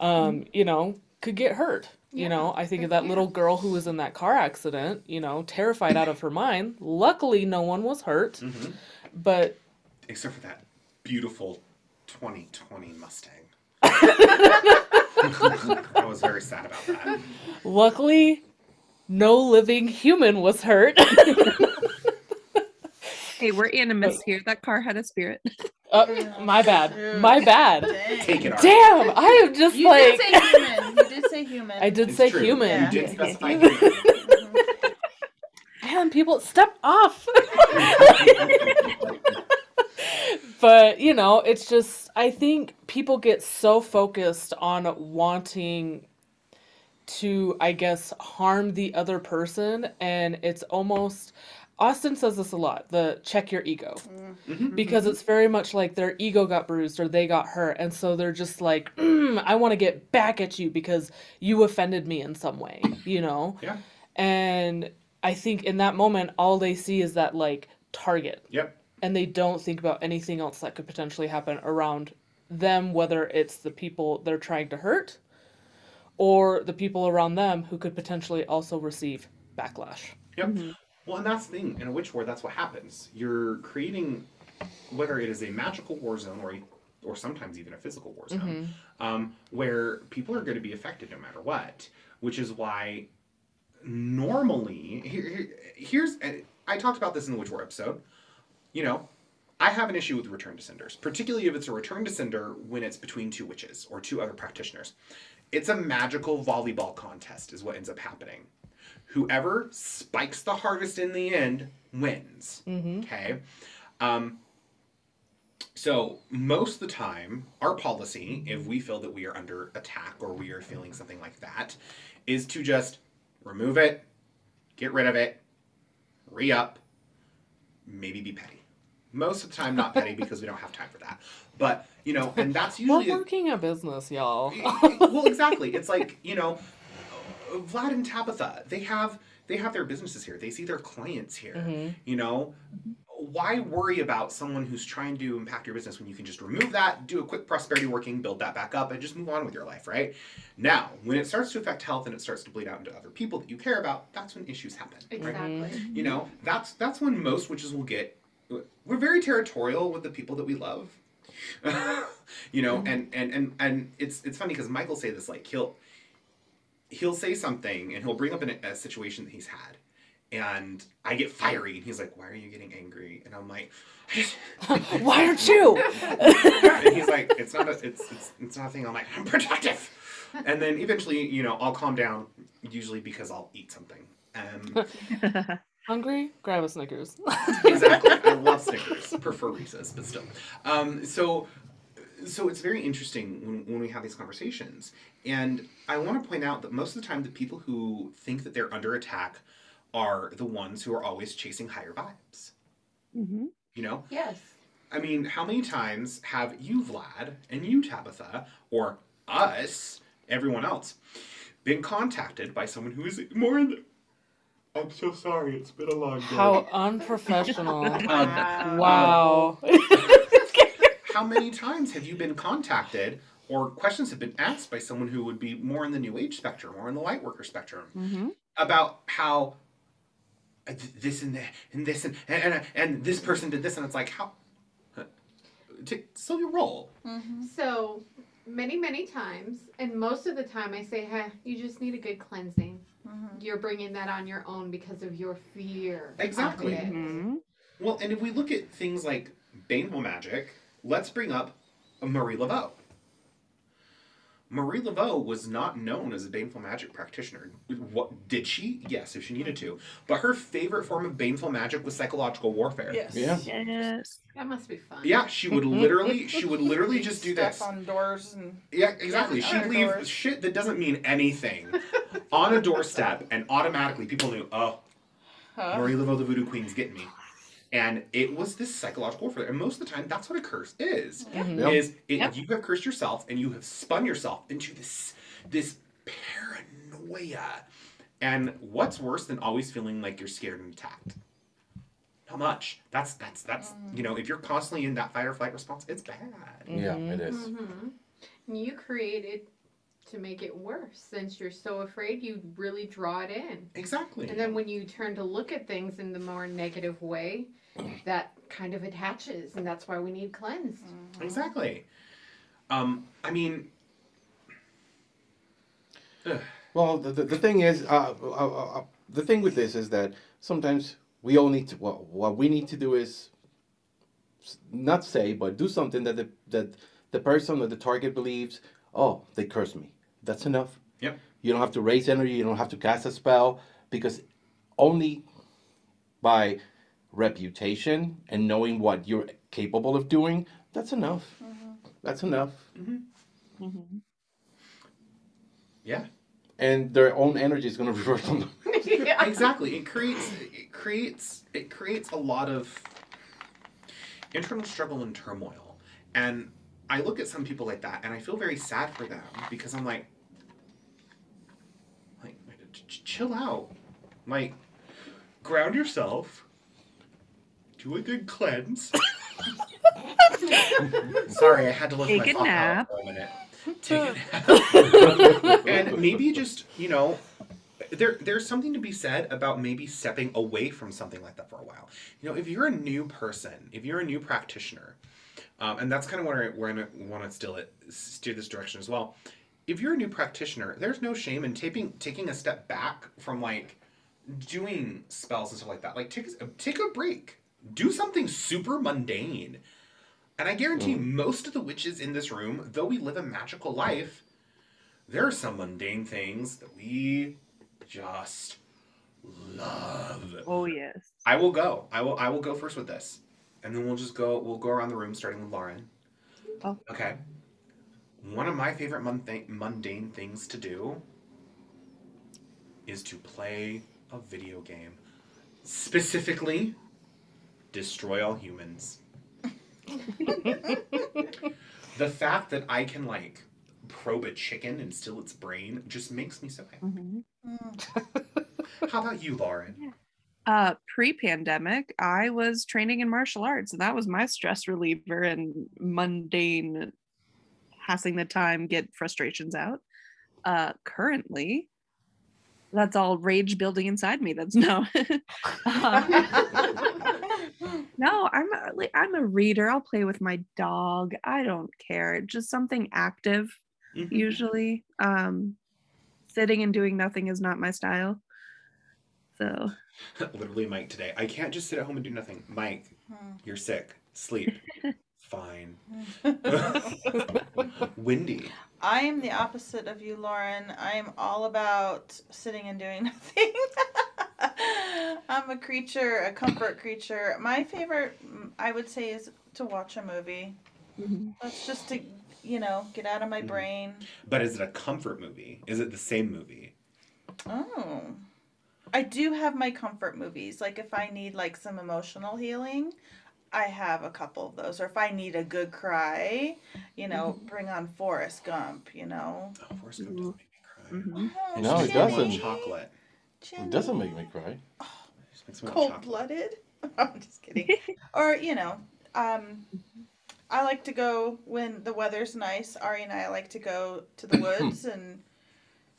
um, you know, could get hurt. You know, I think of that little girl who was in that car accident, you know, terrified out of her mind. Luckily, no one was hurt, but Except for that beautiful 2020 Mustang. I was very sad about that. luckily, no living human was hurt. Hey, we're animists here. That car had a spirit. Uh, my bad. My bad. Take it, Art. Damn, I am just You like did say human. You did say human. I did It's say true. human. Yeah. You did specify human. Man, people step off. but you know, it's just I think people get so focused on wanting to, I guess, harm the other person, and it's almost. Austin says this a lot the check your ego. Mhm. Because it's very much like their ego got bruised or they got hurt. And so they're just like, mm, I want to get back at you because you offended me in some way, you know? Yeah. And I think in that moment, all they see is that like target Yep. and they don't think about anything else that could potentially happen around them, whether it's the people they're trying to hurt or the people around them who could potentially also receive backlash. Yep. Well, and that's the thing. In a witch war, that's what happens. You're creating, whether it is a magical war zone or a, or sometimes even a physical war zone, um, where people are going to be affected no matter what. Which is why normally here, here, here's I talked about this in the witch war episode. You know, I have an issue with return to senders, particularly if it's a return to sender when it's between two witches or two other practitioners. It's a magical volleyball contest, is what ends up happening. Whoever spikes the hardest in the end wins. Okay. Um, so most of the time, our policy, if we feel that we are under attack or we are feeling something like that, is to just remove it, get rid of it, re up, maybe be petty. Most of the time, not petty because we don't have time for that. But you know, and that's We're usually working a business, y'all. well, exactly. It's like you know, Vlad and Tabitha. They have they have their businesses here. They see their clients here. Mm-hmm. You know, why worry about someone who's trying to impact your business when you can just remove that, do a quick prosperity working, build that back up, and just move on with your life, right? Now, when it starts to affect health and it starts to bleed out into other people that you care about, that's when issues happen. Right? Exactly. You know, that's that's when most witches will get. We're very territorial with the people that we love. you know, and and and and it's it's funny because Michael say this like he'll he'll say something and he'll bring up an, a situation that he's had, and I get fiery and he's like, "Why are you getting angry?" And I'm like, Why aren't you? and he's like, "It's not a it's it's it's not a thing." I'm like, "I'm protective," and then eventually, you know, I'll calm down, usually because I'll eat something. Um, Hungry? Grab a Snickers. exactly. I love Snickers. Prefer Reese's, but still. Um, so, so it's very interesting when, when we have these conversations, and I want to point out that most of the time, the people who think that they're under attack are the ones who are always chasing higher vibes. hmm You know, Yes. I mean, how many times have you, Vlad, and you, Tabitha, or us, everyone else, been contacted by someone who is more in the. I'm so sorry. It's been a long day. How unprofessional. Um, wow. How many times have you been contacted or questions have been asked by someone who would be more in the new age spectrum or in the light worker spectrum hmm about how uh, this and that and this and and, and, and this person did this and it's like how uh, to still your role So many, many times, and most of the time, I say, "Hey, you just need a good cleansing. You're bringing that on your own because of your fear." Exactly. it." hmm well and if we look at things like baneful magic let's bring up marie laveau Marie Laveau was not known as a baneful magic practitioner. What did she? Yes, if she needed to. But her favorite form of baneful magic was psychological warfare. Yes. Yeah. Yes. That must be fun. Yeah, she would literally, she would literally just do Stuff this. on doors and Yeah, exactly. Yeah, She'd leave doors. shit that doesn't mean anything on a doorstep, and automatically people knew, oh, huh? Marie Laveau, the Voodoo Queen's getting me. And it was this psychological warfare. And most of the time, that's what a curse is. Mhm. Yep. Is it, Yep. you have cursed yourself and you have spun yourself into this this paranoia. And what's worse than always feeling like you're scared and attacked? Not much. That's that's that's you know, if you're constantly in that fight or flight response, it's bad. Yeah, it is. Mm-hmm. You created to make it worse. Since you're so afraid, you really draw it in. Exactly. And then when you turn to look at things in the more negative way, that kind of attaches, and that's why we need cleansed. Exactly. Um, I mean, ugh, Well, the, the, the thing is, uh, uh, uh, the thing with this is that sometimes we all need to. Well, what we need to do is not say, but do something that the that the person or the target believes. Oh, they cursed me. That's enough. Yep. You don't have to raise energy. You don't have to cast a spell because only by reputation and knowing what you're capable of doing, that's enough. That's enough. Mhm. Yeah. And their own energy is going to revert on them. yeah. exactly. It creates it creates it creates a lot of internal struggle and turmoil. And I look at some people like that and I feel very sad for them because I'm like like ch- ch- chill out. Like ground yourself. Do a good cleanse. Sorry, I had to look Take my a thought nap. out for a minute. Take a nap. and maybe just, you know, there there's something to be said about maybe stepping away from something like that for a while. You know, if you're a new person, if you're a new practitioner, um, and that's kind of where I, where I want to still it, steer this direction as well. If you're a new practitioner, there's no shame in taking taking a step back from like doing spells and stuff like that. Like take a, take a break, do something super mundane, and I guarantee hmm. most of the witches in this room, though we live a magical life, there are some mundane things that we just love. Oh yes. I will go. I will. I will go first with this, and then we'll just go. We'll go around the room, starting with Lauren. Oh. Okay. One of my favorite mundane, mundane things to do is to play a video game. Specifically, destroy all humans. the fact that I can like probe a chicken and steal its brain just makes me so happy. Mhm. How about you, Lauren? Uh, pre-pandemic, I was training in martial arts, and that was my stress reliever and mundane, passing the time, get frustrations out. Uh, currently, that's all rage building inside me. That's no, Um, no. I'm a, like I'm a reader. I'll play with my dog. I don't care. Just something active. Mhm. Usually, um, sitting and doing nothing is not my style. So. Literally, Mike today. I can't just sit at home and do nothing. Mike, you're sick. Sleep. Fine. Wendy. I am the opposite of you, Lauren. I am all about sitting and doing nothing. I'm a creature, a comfort creature. My favorite, I would say, is to watch a movie. mhm. That's just to, you know, get out of my Mhm. brain. But is it a comfort movie? Is it the same movie? Oh. I do have my comfort movies. Like if I need like some emotional healing, I have a couple of those. Or if I need a good cry, you know, bring on Forrest Gump, you know. Oh, Forrest Gump doesn't make me cry. Mhm. Oh, No, it Just makes me want doesn't. Chocolate. It doesn't make me cry. Just makes me want Cold chocolate. blooded. I'm just kidding. or, you know, um I like to go when the weather's nice. Ari and I like to go to the woods and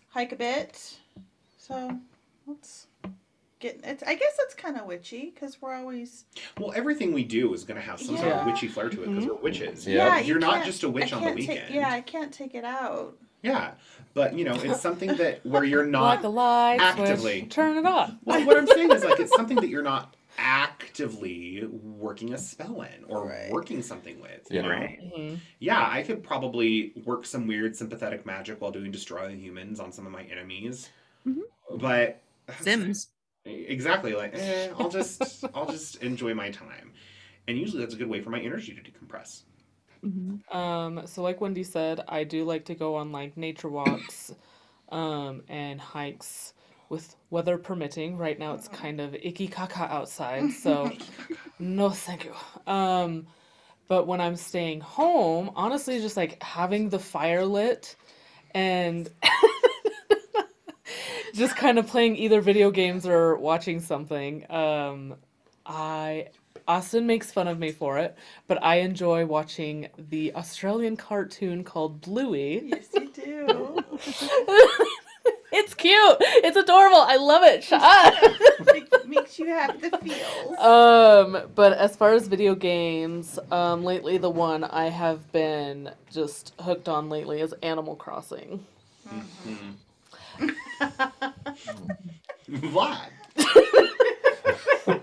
hike a bit. So let's get it. I guess it's kind of witchy because we're always Well, everything we do is going to have some sort of witchy flair to it because we're witches. Yeah. You're you not just a witch on the can't take- weekend. yeah, I can't take it out. Yeah. But, you know, it's something that where you're like not. a light actively. switch, turn it off Well, what I'm saying is like it's something that you're not actively working a spell in or Right. working something with. You Yeah. know? Right. Mhm. Yeah, I could probably work some weird sympathetic magic while doing destroy humans on some of my enemies. Mhm. But Sims. Exactly. Like, eh, I'll just I'll just enjoy my time. And usually that's a good way for my energy to decompress. Mhm. Um, so like Wendy said, I do like to go on like nature walks, um, and hikes with weather permitting. Right now it's kind of icky caca outside, so no thank you. Um, but when I'm staying home, honestly, just like having the fire lit and just kind of playing either video games or watching something. Um, I Austin makes fun of me for it, but I enjoy watching the Australian cartoon called Bluey. Yes, you do. it's cute. It's adorable. I love it. Shut up. Makes you have the feels. Um, but as far as video games, um, lately the one I have been just hooked on lately is Animal Crossing. Mhm. Vlad.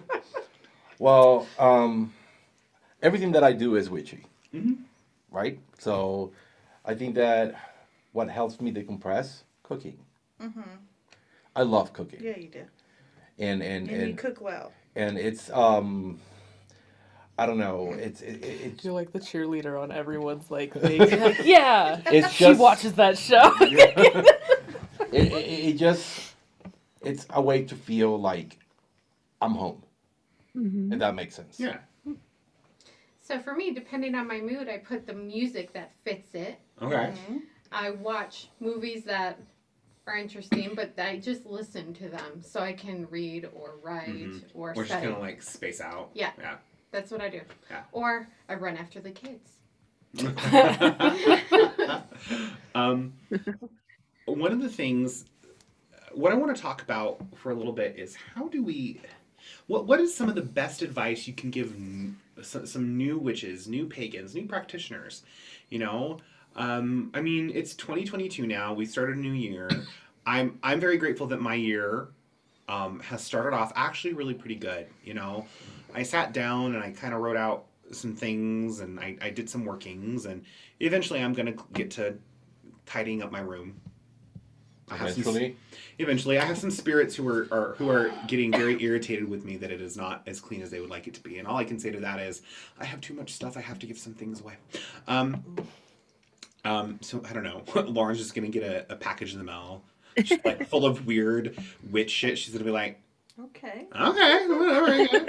Well, um, everything that I do is witchy, Mhm. right? So, I think that what helps me decompress cooking. I love cooking, Yeah, you do. and and And you cook well. and it's um, I don't know, it's it, it, it's You're like the cheerleader on everyone's like thing. Like, yeah, It's she watches that show. It, it, it just it's a way to feel like I'm home, Mhm. if that makes sense. Yeah. So for me, depending on my mood, I put the music that fits it. Okay. I watch movies that are interesting, but I just listen to them so I can read or write Mhm. or We're just study. gonna like space out. Yeah. Yeah. That's what I do. Yeah. Or I run after the kids. um, one of the things, what I want to talk about for a little bit is how do we, what what is some of the best advice you can give some, some new witches, new pagans, new practitioners? You know, um, I mean, it's 2022 now. We started a new year. I'm I'm very grateful that my year um, has started off actually really pretty good. You know, I sat down and I kind of wrote out some things and I, I did some workings and eventually I'm gonna get to tidying up my room. I have some, Eventually, eventually, I have some spirits who are, are who are getting very irritated with me that it is not as clean as they would like it to be, and all I can say to that is, I have too much stuff. I have to give some things away. Um, um, so I don't know. Lauren's just gonna get a, a package in the mail, just like full of weird witch shit. She's gonna be like, Okay. okay, whatever.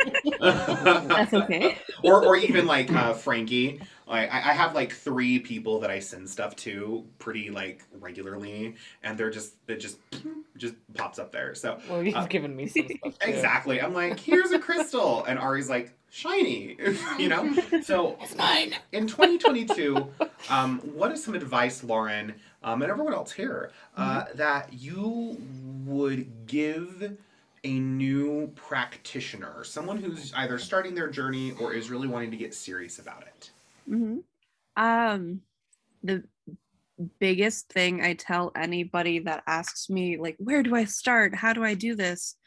That's okay. or or even like uh, Frankie. Like I, I have like three people that I send stuff to pretty like regularly, and they're just it just just pops up there. So well, you've Uh, given me some stuff too. exactly, I'm like, here's a crystal, and Ari's like shiny, you know. So It's mine. in 2022, um, what is some advice, Lauren, um, and everyone else here, uh, that you would give a new practitioner, someone who's either starting their journey or is really wanting to get serious about it? hmm Um, the biggest thing I tell anybody that asks me, like, where do I start? How do I do this?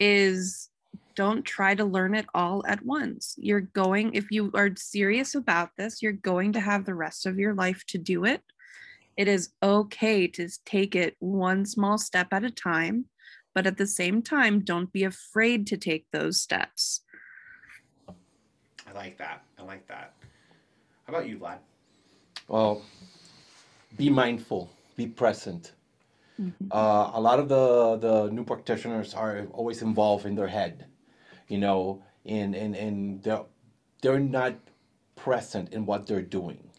Is don't try to learn it all at once. You're going, if you are serious about this, you're going to have the rest of your life to do it. It is okay to take it one small step at a time, but at the same time, don't be afraid to take those steps. I like that. I like that. How about you, Vlad? well, be mindful, be present. Mhm. uh, a lot of the the new practitioners are always involved in their head, you know, and and and they're they're not present in what they're doing,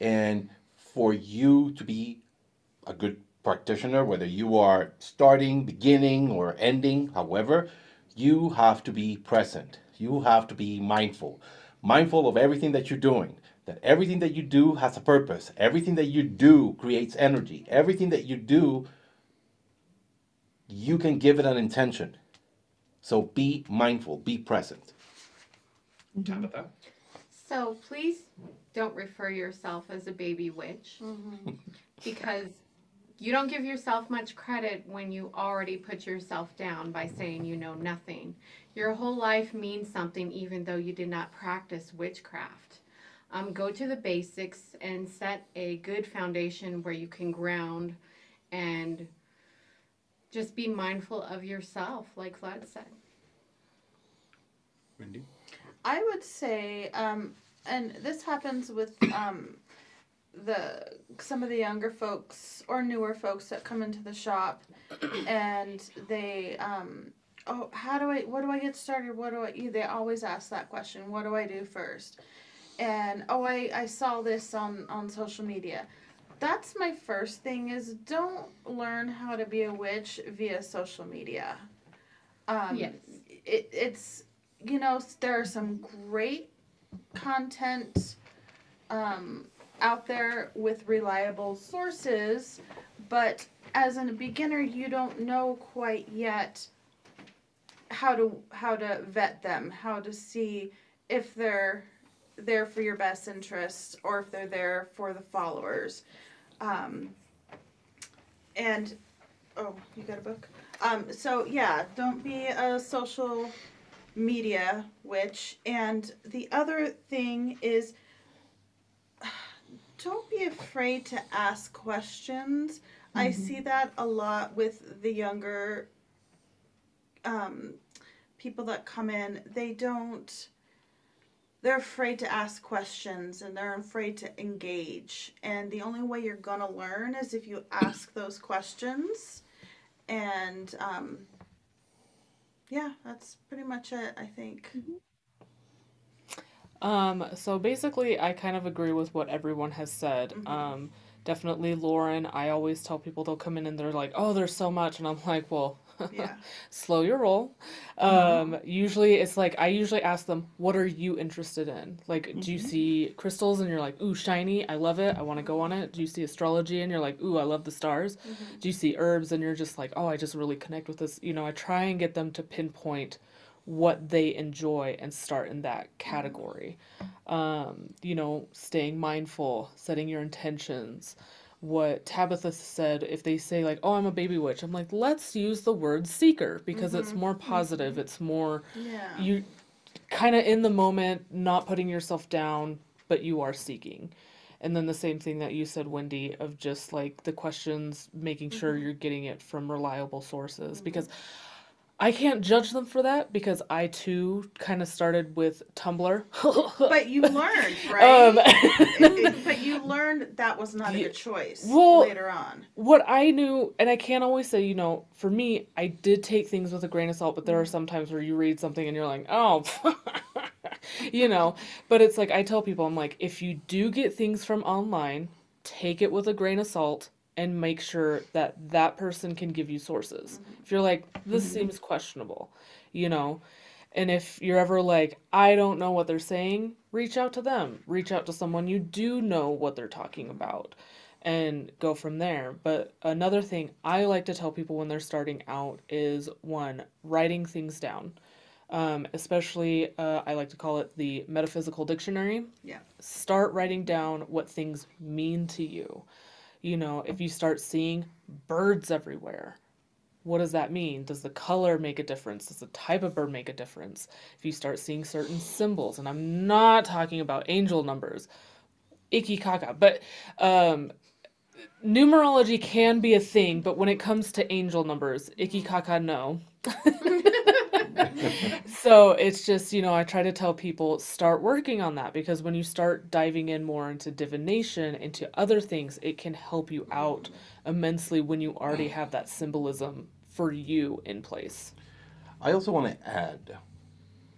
and for you to be a good practitioner, whether you are starting, beginning, or ending, however, you have to be present. You have to be mindful, mindful of everything that you're doing. That everything that you do has a purpose. Everything that you do creates energy. Everything that you do, you can give it an intention. So be mindful, be present. Mm-hmm. Tabitha? So please don't refer yourself as a baby witch mm-hmm. because you don't give yourself much credit when you already put yourself down by saying you know nothing. Your whole life means something even though you did not practice witchcraft. Um, go to the basics and set a good foundation where you can ground and just be mindful of yourself, like Vlad said. Wendy? I would say, um, and this happens with um, the some of the younger folks or newer folks that come into the shop, and they, um, oh, how do I, what do I get started? What do I? They always ask that question. What do I do first? And oh, I I saw this on on social media. That's my first thing is don't learn how to be a witch via social media. Um, Yes. It, it's you know, there are some great content um, out there with reliable sources, but as a beginner, you don't know quite yet how to how to vet them, how to see if they're there for your best interest or if they're there for the followers. Um, and Oh, you got a book? Um, so yeah, don't be a social media witch. And the other thing is don't be afraid to ask questions. I see that a lot with the younger um, people that come in. They don't they're afraid to ask questions and they're afraid to engage. And the only way you're going to learn is if you ask those questions. And um, yeah, that's pretty much it, I think. Um, so basically, I kind of agree with what everyone has said. Mhm. Um, definitely Lauren, I always tell people they'll come in and they're like, oh, there's so much. And I'm like, well, Yeah. slow your roll. Um, usually it's like, I usually ask them, what are you interested in? Like, do you see crystals and you're like, ooh, shiny, I love it, I want to go on it? Do you see astrology and you're like, ooh, I love the stars? Do you see herbs and you're just like, oh, I just really connect with this? You know, I try and get them to pinpoint what they enjoy and start in that category. Um, you know, staying mindful, setting your intentions. What Tabitha said, if they say, like, oh, I'm a baby witch, I'm like, let's use the word seeker because it's mm-hmm. more positive. Mm-hmm. It's more, Yeah. you kind of in the moment, not putting yourself down, but you are seeking. And then the same thing that you said, Wendy, of just like the questions, making sure mm-hmm. you're getting it from reliable sources. Because I can't judge them for that because I too kind of started with Tumblr. But you learned, right? Um, It- it- but you learned that was not a good choice Well- later on. what I knew, and I can't always say, you know, for me, I did take things with a grain of salt, but there are some times where you read something and you're like, oh, you know, but it's like I tell people, I'm like, if you do get things from online, take it with a grain of salt and make sure that that person can give you sources. If you're like, this seems questionable, you know, and if you're ever like, I don't know what they're saying, reach out to them. Reach out to someone you do know what they're talking about and go from there. But another thing I like to tell people when they're starting out is one, writing things down. Um, especially, uh, I like to call it the metaphysical dictionary. Yeah. Start writing down what things mean to you. You know, if you start seeing birds everywhere, what does that mean? Does the color make a difference? Does the type of bird make a difference? If you start seeing certain symbols, and I'm not talking about angel numbers, icky caca, but um, numerology can be a thing, but when it comes to angel numbers, icky caca, no. so it's just, you know, I try to tell people start working on that because when you start diving in more into divination, into other things, it can help you out immensely when you already have that symbolism for you in place. I also want to add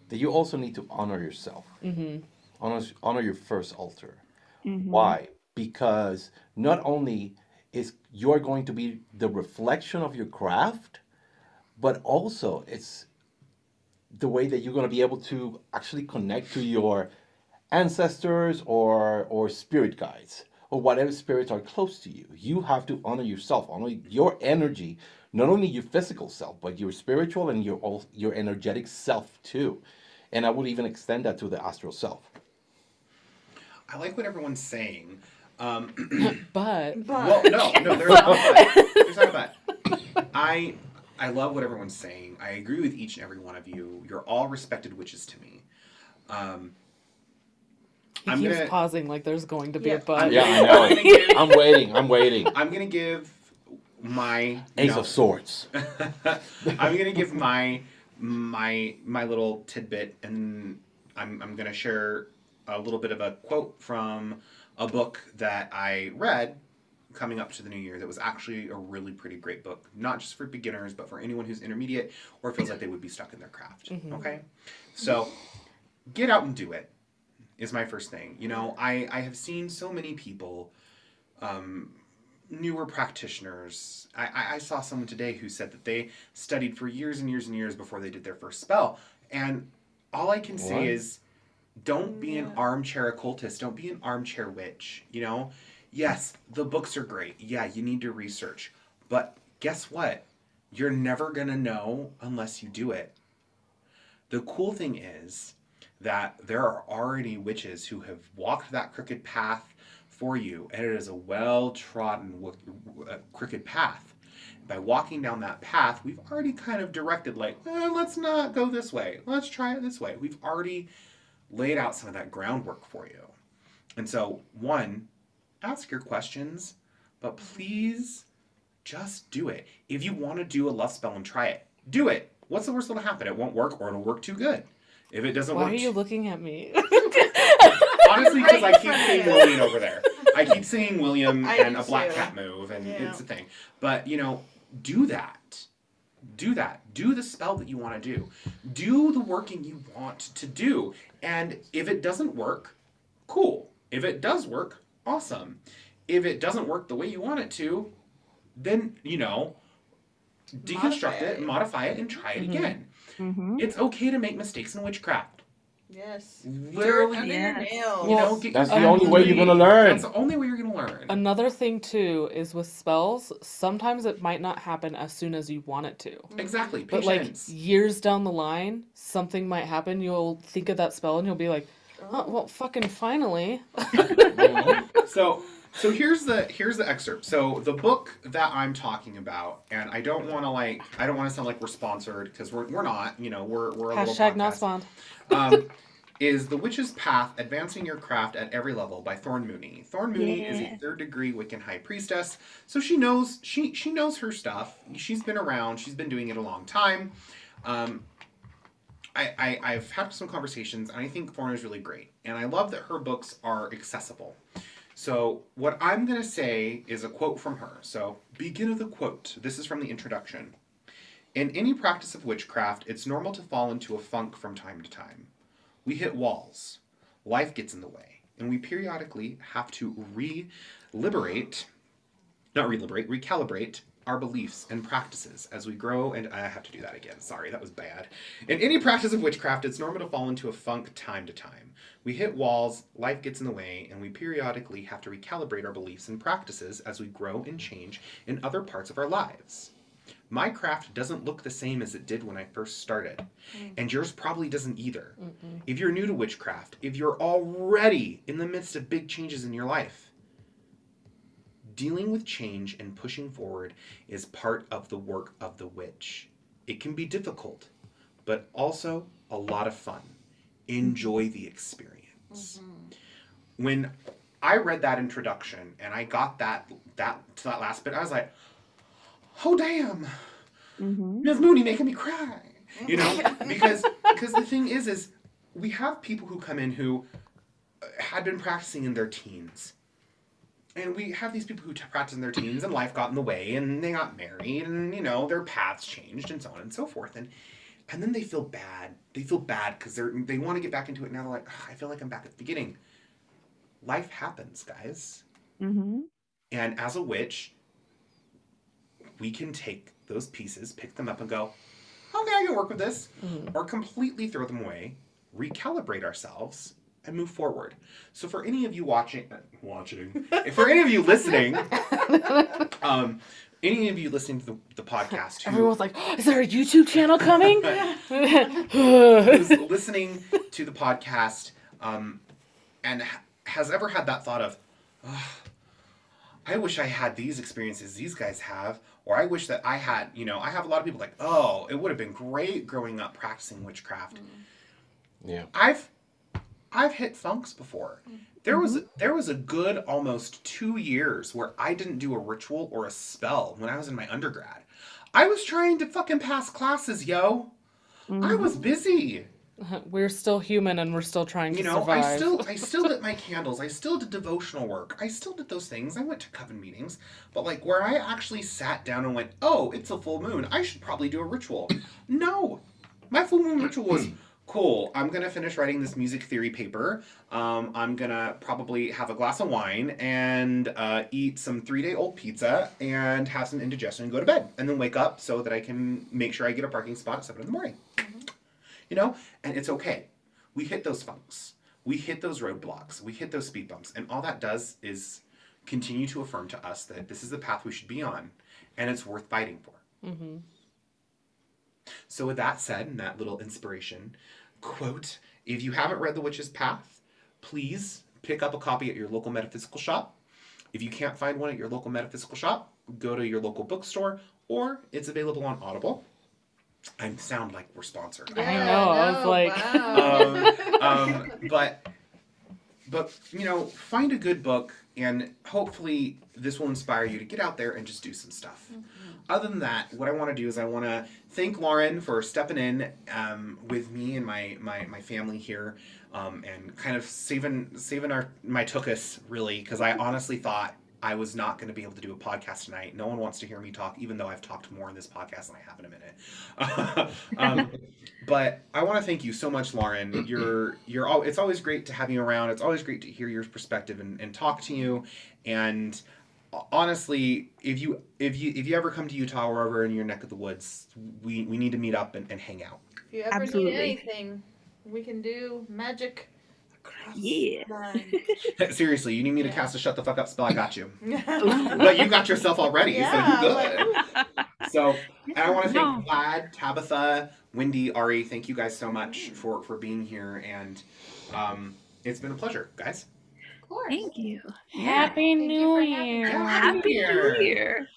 that you also need to honor yourself. Mm-hmm. Honor, honor your first altar. Why? Because not only is you're going to be the reflection of your craft, but also it's the way that you're going to be able to actually connect to your ancestors or or spirit guides or whatever spirits are close to you. You have to honor yourself, honor your energy, not only your physical self, but your spiritual and your al- your energetic self too. And I would even extend that to the astral self. I like what everyone's saying. Um, But But well, no, no, there's not a but. There's not a but. I I love what everyone's saying. I agree with each and every one of you. You're all respected witches to me. Um, he I'm keeps gonna- pausing like there's going to be Yeah. a but. Yeah, I I'm know. give, I'm waiting. I'm waiting. I'm gonna give my Ace know, of Swords. I'm gonna give my my my little tidbit, and I'm I'm gonna share a little bit of a quote from a book that I read coming up to the new year. That was actually a really pretty great book, not just for beginners, but for anyone who's intermediate or feels like they would be stuck in their craft. Okay, so get out and do it is my first thing. You know, I I have seen so many people. Um, newer practitioners. I, I, I saw someone today who said that they studied for years and years and years before they did their first spell. And all I can What? say is don't be an armchair occultist. Don't be an armchair witch. You know, yes, the books are great. Yeah, you need to research. But guess what? You're never going to know unless you do it. The cool thing is that there are already witches who have walked that crooked path for you, and it is a well trodden uh, crooked path. by walking down that path, we've already kind of directed, like, eh, let's not go this way. Let's try it this way. We've already laid out some of that groundwork for you. And so, one, ask your questions, but please just do it. If you want to do a love spell and try it, do it. What's the worst that'll happen? It won't work or it'll work too good. If it doesn't Why work, Why are you looking at me? honestly, because I keep seeing. William over there. I keep seeing William I and a black cat move, and Yeah. it's a thing. But you know, do that. Do that. Do the spell that you want to do. Do the working you want to do. And if it doesn't work, cool. If it does work, awesome. If it doesn't work the way you want it to, then you know, deconstruct Modify it, it. modify it, and try it Mhm. again. Mhm. It's okay to make mistakes in witchcraft. Yes. Literally, under yes. your nails. you know, get That's the only way you're gonna learn. That's the only way you're gonna learn. Another thing too is with spells, sometimes it might not happen as soon as you want it to. exactly. Patience. But like years down the line, something might happen. You'll think of that spell and you'll be like, "Oh, well, fucking finally." so so here's the here's the excerpt. So the book that I'm talking about, and I don't want to like I don't want to sound like we're sponsored because we're, we're not. You know, we're we're a little Hashtag not podcast. spawned. um, is The Witch's Path Advancing Your Craft at Every Level by Thorn Mooney. Thorn Mooney is a third degree Wiccan high priestess, so she knows she she knows her stuff. She's been around, she's been doing it a long time. Um, I, I, I've had some conversations and I think Thorn is really great. And I love that her books are accessible. So, what I'm going to say is a quote from her. So, begin of the quote. This is from the introduction. In any practice of witchcraft, it's normal to fall into a funk from time to time. We hit walls, life gets in the way, and we periodically have to re liberate, not re liberate, recalibrate our beliefs and practices as we grow. And I have to do that again. Sorry, that was bad. In any practice of witchcraft, it's normal to fall into a funk time to time. We hit walls, life gets in the way, and we periodically have to recalibrate our beliefs and practices as we grow and change in other parts of our lives. My craft doesn't look the same as it did when I first started, mm. and yours probably doesn't either. If you're new to witchcraft, if you're already in the midst of big changes in your life, dealing with change and pushing forward is part of the work of the witch. It can be difficult, but also a lot of fun. Enjoy the experience. When I read that introduction and I got that that to that last bit, I was like, "Oh damn, Mhm. Ms. Mooney making me cry." You know, because because the thing is, is we have people who come in who uh, had been practicing in their teens. And we have these people who practice in their teens and life got in the way and they got married and you know their paths changed and so on and so forth and and then they feel bad. They feel bad because they're they want to get back into it now they're like I feel like I'm back at the beginning. Life happens, guys. Mhm. And as a witch, we can take those pieces, pick them up, and go, okay, I can work with this, or completely throw them away, recalibrate ourselves, and move forward. So for any of you watching, uh, watching, for any of you listening, um, any of you listening to the, the podcast who, Everyone's like, "Is there a YouTube channel coming?" who's listening to the podcast um, and ha- has ever had that thought of, "Ugh, I wish I had these experiences these guys have, or I wish that I had, you know, I have a lot of people like, oh, it would have been great growing up practicing witchcraft. Yeah. I've I've hit funks before. There was mm-hmm. there was a good almost two years where I didn't do a ritual or a spell when I was in my undergrad. I was trying to fucking pass classes, yo. I was mm-hmm. busy. we're still human and we're still trying to You know, survive. I still I still lit my candles. I still did devotional work. I still did those things. I went to coven meetings, but like where I actually sat down and went, "Oh, it's a full moon. I should probably do a ritual." No. My full moon ritual was cool. I'm going to finish writing this music theory paper. Um, I'm going to probably have a glass of wine and uh, eat some 3-day-old pizza and have some indigestion and go to bed and then wake up so that I can make sure I get a parking spot at 7 in the morning. You know, and it's okay. We hit those funks. We hit those roadblocks. We hit those speed bumps. And all that does is continue to affirm to us that this is the path we should be on and it's worth fighting for. hmm So, with that said, and that little inspiration quote, if you haven't read The Witch's Path, please pick up a copy at your local metaphysical shop. If you can't find one at your local metaphysical shop, go to your local bookstore or it's available on Audible. I sound like we're sponsored. I know, I was like- wow. um, but but you know find a good book and hopefully this will inspire you to get out there and just do some stuff other than that what i want to do is i want to thank lauren for stepping in um, with me and my my, my family here um, and kind of saving saving our my tookus really because i honestly thought I was not going to be able to do a podcast tonight. No one wants to hear me talk, even though I've talked more in this podcast than I have in a minute. um, but I want to thank you so much, Lauren. You're you're all. It's always great to have you around. It's always great to hear your perspective and, and talk to you. And honestly, if you if you if you ever come to Utah or wherever in your neck of the woods, we we need to meet up and, and hang out. If you ever Absolutely. need anything, we can do magic Yeah. Seriously, you need me to Yeah. cast a shut the fuck up spell? I got you. But you got yourself already, Yeah, so you good. like, So, and I want to No. thank Vlad, Tabitha, Wendy, Ari. Thank you guys so much for for being here, and um, it's been a pleasure, guys. Of course. Thank you. Happy Thank New for Year. us. Happy New Year. Year.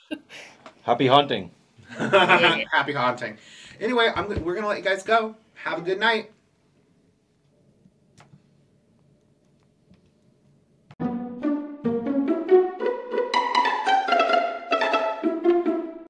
Happy hunting. Happy haunting. Anyway, I'm we're gonna let you guys go. Have a good night.